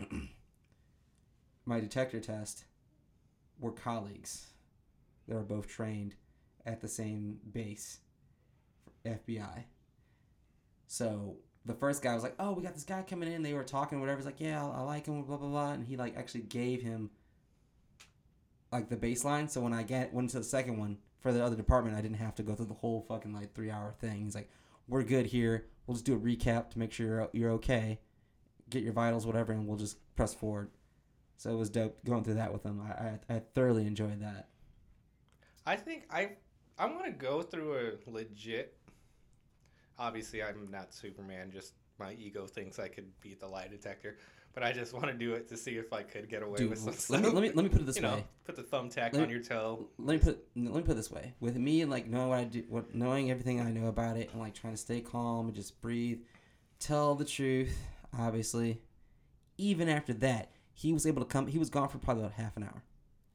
my detector test were colleagues. They were both trained at the same base, FBI. So the first guy was like, "Oh, we got this guy coming in." They were talking, whatever. He's like, "Yeah, I, I like him." Blah blah blah, and he like actually gave him like the baseline. So when I get went to the second one for the other department, I didn't have to go through the whole fucking like three hour thing. He's like, "We're good here. We'll just do a recap to make sure you're, you're okay. Get your vitals, whatever, and we'll just press forward." So it was dope going through that with him. I I, I thoroughly enjoyed that. I think I I'm gonna go through a legit. Obviously, I'm not Superman. Just my ego thinks I could beat the lie detector, but I just want to do it to see if I could get away Dude, with some let stuff. me, let me let me put it this you know, way. put the thumbtack Let- on your toe. let me put let me put it this way with me like knowing what I do what knowing everything I know about it and like trying to stay calm and just breathe tell the truth obviously even after that he was able to come he was gone for probably about half an hour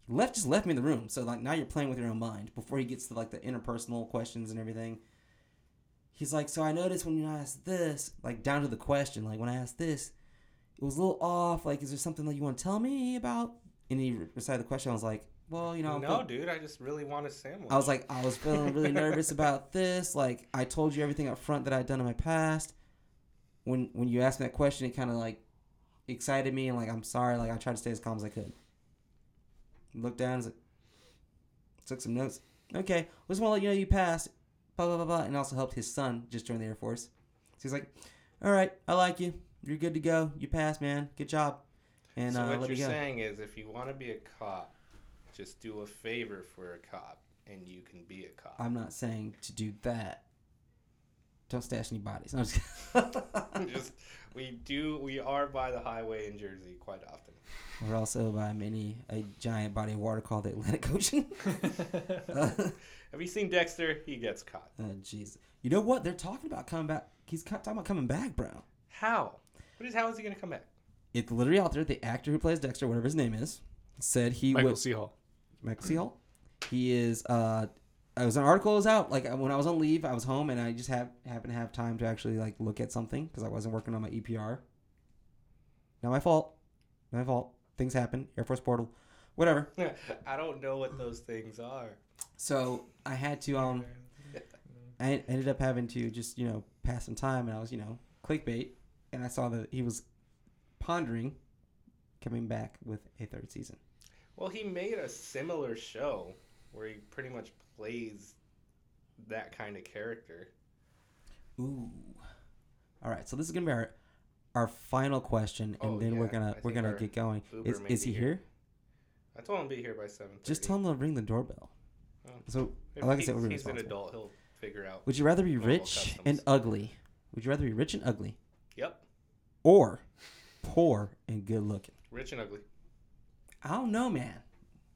He left just left me in the room. So like now you're playing with your own mind before he gets to like the interpersonal questions and everything. He's like, so I noticed when you asked this, like down to the question, like when I asked this, it was a little off. Like, is there something that you want to tell me about? And he recited the question. I was like, well, you know, I'm no, feel- dude, I just really want a sandwich. I was like, I was feeling really nervous about this. Like, I told you everything up front that I'd done in my past. When when you asked me that question, it kind of like excited me, and like, I'm sorry. Like, I tried to stay as calm as I could. Looked down, and took some notes. Okay, just want to let you know you passed. Blah blah blah blah, and also helped his son just join the Air Force. So he's like, "All right, I like you. You're good to go. You passed, man. Good job." And so uh, what you're saying is, if you want to be a cop, just do a favor for a cop, and you can be a cop. I'm not saying to do that. Don't stash any bodies. I'm just just we do we are by the highway in Jersey quite often. We're also by many a giant body of water called the Atlantic Ocean. uh, Have you seen Dexter? He gets caught. jeez. you know what? They're talking about coming back. He's talking about coming back, bro. How? What is how is he gonna come back? It's literally out there. The actor who plays Dexter, whatever his name is, said he Michael would. C. Hall. Michael C. Hall. He is. Uh, I was an article was out. Like when I was on leave, I was home and I just have happened to have time to actually like look at something because I wasn't working on my EPR. Not my fault. Not my fault. Things happen. Air Force portal, whatever. I don't know what those things are. So I had to um I ended up having to just you know pass some time, and I was you know clickbait, and I saw that he was pondering coming back with a third season. Well, he made a similar show where he pretty much plays that kind of character. Ooh. All right, so this is gonna be our our final question, and Oh, then we're gonna we're gonna get going. Uber Is is he here. here? I told him to be here by seven. Just tell him to ring the doorbell. So like I said, we're he's an adult. He'll figure out. would you rather be rich and ugly? Would you rather be rich and ugly, Yep, or poor and good looking? rich and ugly. I don't know, man.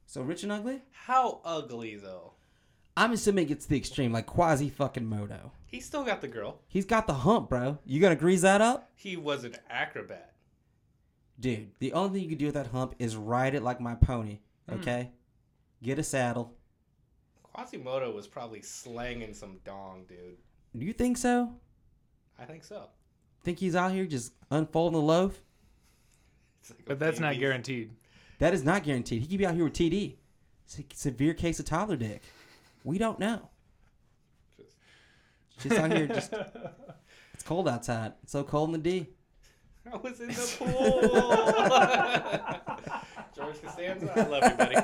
So rich and ugly? How ugly though? I'm assuming it's the extreme, like quasi fucking moto. He still got the girl. He's got the hump, bro. You gonna grease that up? He was an acrobat. Dude, the only thing you can do with that hump is ride it like my pony, hmm. okay? Get a saddle. Quasimodo was probably slanging some dong, dude. Do you think so? I think so. Think he's out here just unfolding the loaf? Like But that's not guaranteed. That is not guaranteed. He could be out here with TD. Se- severe case of toddler dick. We don't know. Just- Just out here, just it's cold outside. It's so cold in the D. I was in the pool. George Costanza, I love you, buddy.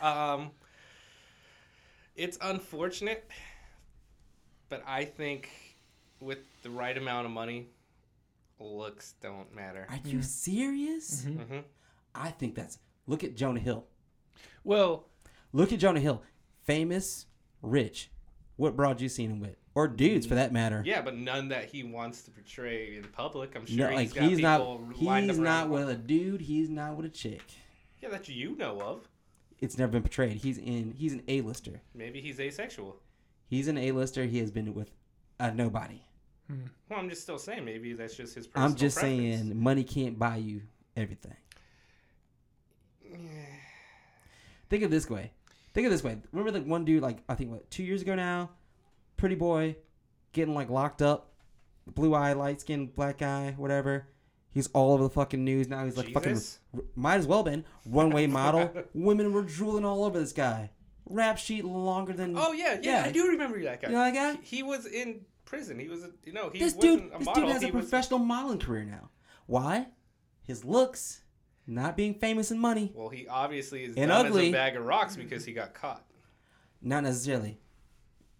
Um, it's unfortunate, but I think with the right amount of money, looks don't matter. Are you serious? Mhm. hmm I think that's. Look at Jonah Hill. Well, Look at Jonah Hill. Famous, rich. What broad you seen him with? Or dudes for that matter. Yeah, but none that he wants to portray in public. I'm sure No, he's like got he's not people lined he's up not around. with a dude, he's not with a chick. Yeah, that you know of. It's never been portrayed. He's in he's an A-lister. Maybe he's asexual. He's an A-lister. He has been with a nobody. Hmm. Well, I'm just still saying maybe that's just his personal I'm just preference. saying money can't buy you everything. Yeah. Think of it this way. Think of this way. Remember the one dude like I think what two years ago now, pretty boy, getting like locked up, blue eye, light skin, black guy, whatever. He's all over the fucking news now. He's like fucking might as well been runway model. Women were drooling all over this guy. Rap sheet longer than Oh yeah, yeah, Yeah. I do remember that guy. You know that guy? He, he was in prison. He was, a, you know, he this wasn't dude. a This model. dude has he a was professional modeling career now. Why? His looks, not being famous and money. well, he obviously is And dumb as ugly. a bag of rocks because he got caught. Not necessarily.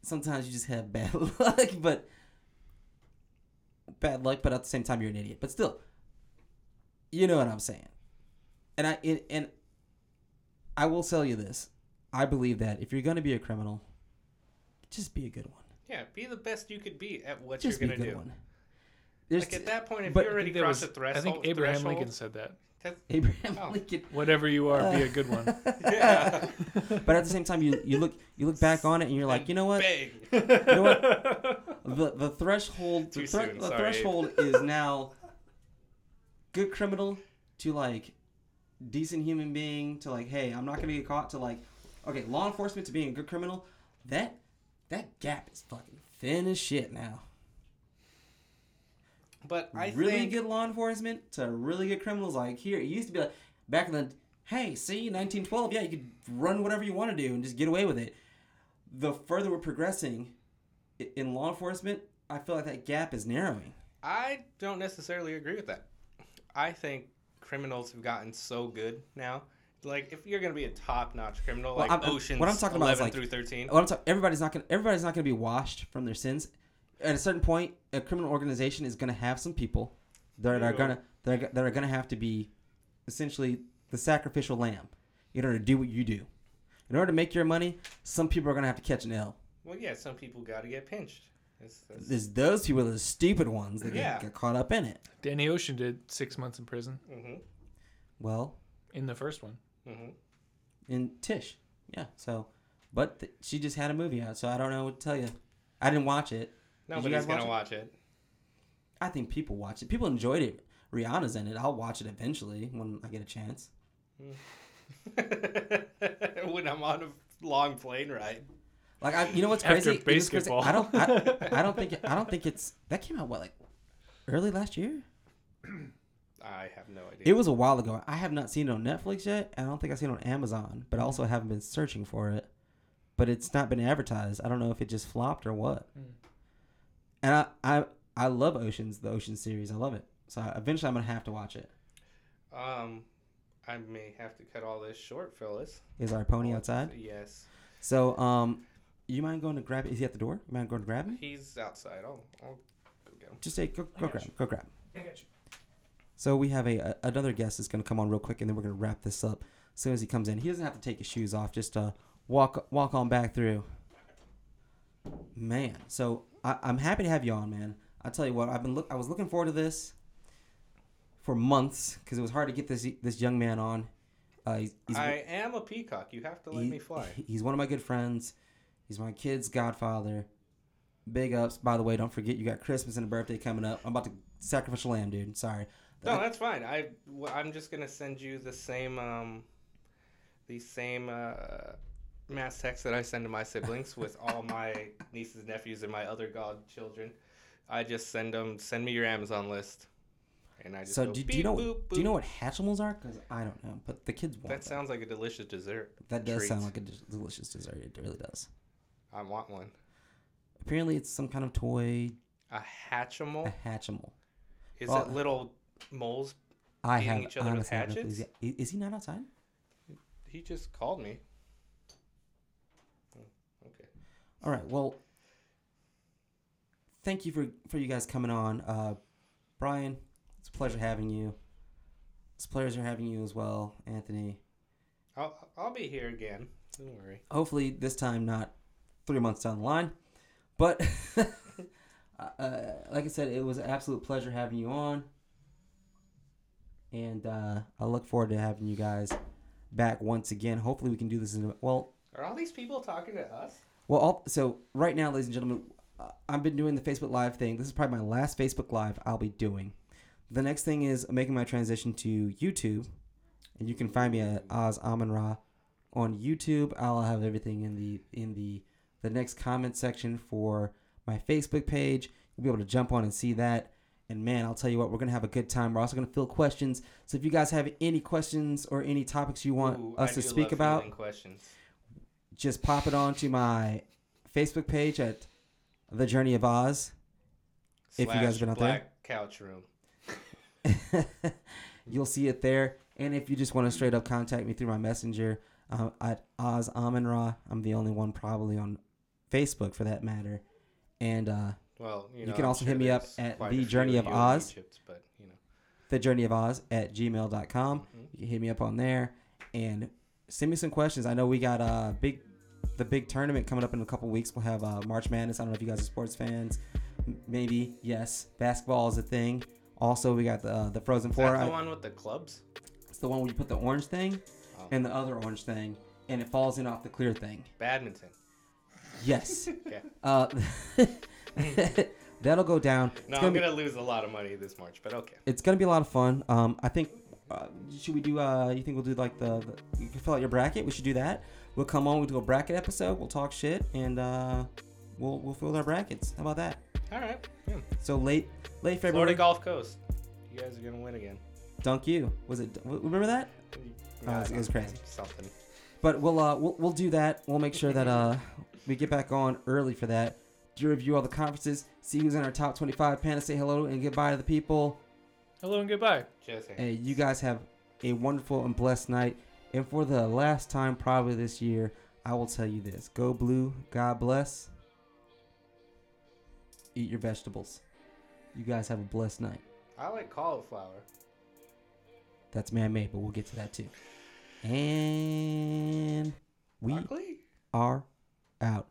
Sometimes you just have bad luck, but bad luck. But at the same time, you're an idiot. But still, you know what I'm saying. And I and, and I will tell you this: I believe that if you're going to be a criminal, just be a good one. Yeah, be the best you could be at what Just you're be a gonna good do. one. There's Like at that point, if you I already think, crossed was, the threshold, I think Abraham threshold, Lincoln said that. Abraham Oh. Lincoln. Whatever you are, be a good one. yeah. But at the same time, you you look you look back on it and you're like, And you know what? Bang. You know what? The the threshold the, thre- soon, the threshold is now good criminal to like decent human being to like, hey, I'm not gonna get caught to like, okay, law enforcement to being a good criminal, that that gap is fucking thin as shit now. But I really think good law enforcement to really good criminals like here. It used to be like back in the hey, see, 1912, yeah, you could run whatever you want to do and just get away with it. The further we're progressing in law enforcement, I feel like that gap is narrowing. I don't necessarily agree with that. I think criminals have gotten so good now. Like if you're gonna be a top-notch criminal, Well, like I'm- Ocean's what I'm talking about is, 11 like, through 13. What I'm talking, everybody's not gonna everybody's not gonna be washed from their sins. At a certain point, a criminal organization is gonna have some people that are gonna that are, that are gonna have to be essentially the sacrificial lamb in order to do what you do. In order to make your money, some people are gonna have to catch an L. Well, yeah, some people got to get pinched. That's, that's, There's those people are the stupid ones that Yeah. get, get caught up in it. Danny Ocean did six months in prison hmm Well, in the first one. hmm in Tish, yeah. So, but th- she just had a movie out, so I don't know what to tell you. I didn't watch it. you Nobody's guys watch gonna it? watch it. I think people watch it. People enjoyed it. Rihanna's in it. I'll watch it eventually when I get a chance. when I'm on a long plane ride. Like I, you know what's crazy? You know what's crazy? basketball. I don't. I, I don't think. I don't think it's that came out what like early last year. I have no idea. It was a while ago. I have not seen it on Netflix yet, and I don't think I've seen it on Amazon. But I also haven't been searching for it. But it's not been advertised. I don't know if it just flopped or what. Hmm. And I, I, I love Oceans, the Ocean series. I love it. So I, eventually, I'm gonna have to watch it. Um, I may have to cut all this short, Phyllis. Is our pony Oh, outside? Yes, So, um, you mind going to grab? Is he at the door? You mind going to grab him? he's outside. I'll, I'll go get him. Just say go, go grab, you. go grab. I got you. So we have a, a another guest that's gonna come on real quick, and then we're gonna wrap this up. As soon as he comes in, he doesn't have to take his shoes off. Just uh, walk walk on back through. Man, so I, I'm happy to have you on, man. I tell you what, I've been look. I was looking forward to this for months because it was hard to get this this young man on. Uh, he's, he's, I am a peacock. You have to let he- me fly. He's one of my good friends. He's my kid's godfather. Big ups. By the way, don't forget you got Christmas and a birthday coming up. I'm about to sacrificial lamb, dude. Sorry. No, that's fine. I I'm just gonna send you the same um, the same uh, mass text that I send to my siblings with all my nieces, nephews, and my other godchildren. I just send them. Send me your Amazon list, and I just So go, do, do you know boop, do you know what Hatchimals are? Because I don't know, but the kids want That that. sounds like a delicious dessert. That does treat. sound like a d- delicious dessert. It really does. I want one. Apparently, it's some kind of toy. A Hatchimal? A Hatchimal. Is well- it little moles? I have each other with hatchets? Is he- Is he not outside? He just called me. Oh, Okay. All right. Well, thank you for for you guys coming on, uh, Brian. It's a pleasure having you. It's a pleasure having you as well, Anthony. I'll I'll be here again. Don't worry. Hopefully, this time not three months down the line, but uh, like I said, it was an absolute pleasure having you on, and uh, I look forward to having you guys back once again. Hopefully, we can do this in a, well. Are all these people talking to us? Well, all, so right now, ladies and gentlemen, uh, I've been doing the Facebook Live thing. This is probably my last Facebook Live I'll be doing. The next thing is making my transition to YouTube, and you can find me at Oz Amen-Ra on YouTube. I'll have everything in the in the the next comment section for my Facebook page. You'll be able to jump on and see that. And man, I'll tell you what, we're gonna have a good time. We're also gonna fill questions. So if you guys have any questions or any topics you want Ooh, us I to speak about, questions. just pop it onto my Facebook page at The Journey of Oz. If you guys Slash been out there. Couch room. You'll see it there. And if you just want to straight up contact me through my messenger uh, at Oz Amen-Ra, I'm the only one probably on Facebook for that matter. And uh, Well, you, You can I'm also sure hit me up at The Journey of Oz. Egypt, but you know. The Journey of Oz at gmail.com. Mhm. You can hit me up on there and send me some questions. I know we got a big, the big tournament coming up in a couple weeks. We'll have uh, March Madness. I don't know if you guys are sports fans. M- Maybe yes, basketball is a thing. Also, we got the uh, the Frozen Is Four. that the I- one with the clubs? It's the one where you put the orange thing Oh. and the other orange thing, and it falls in off the clear thing. Badminton. Yes. Okay. uh, that'll go down. No, gonna I'm be- gonna lose a lot of money this March, but okay. it's gonna be a lot of fun. Um, I think uh, should we do? Uh, you think we'll do like the, the you can fill out your bracket? We should do that. We'll come on. We'll do a bracket episode. We'll talk shit and uh, we'll we'll fill our brackets. How about that? All right. Yeah. So late late February. Florida. Gulf Coast. You guys are gonna win again. Dunk you. Was it? Remember that? Oh, it was- it was crazy. Something. But we'll uh we'll, we'll do that. We'll make sure that uh we get back on early for that. Do review all the conferences. See who's in our top 25. Panda say hello and goodbye to the people. Hello and goodbye. Just saying. Hey, you guys have a wonderful and blessed night. And for the last time, probably this year, I will tell you this: Go blue. God bless. Eat your vegetables. You guys have a blessed night. I like cauliflower. That's man-made, but we'll get to that too. And we Broccoli? are out.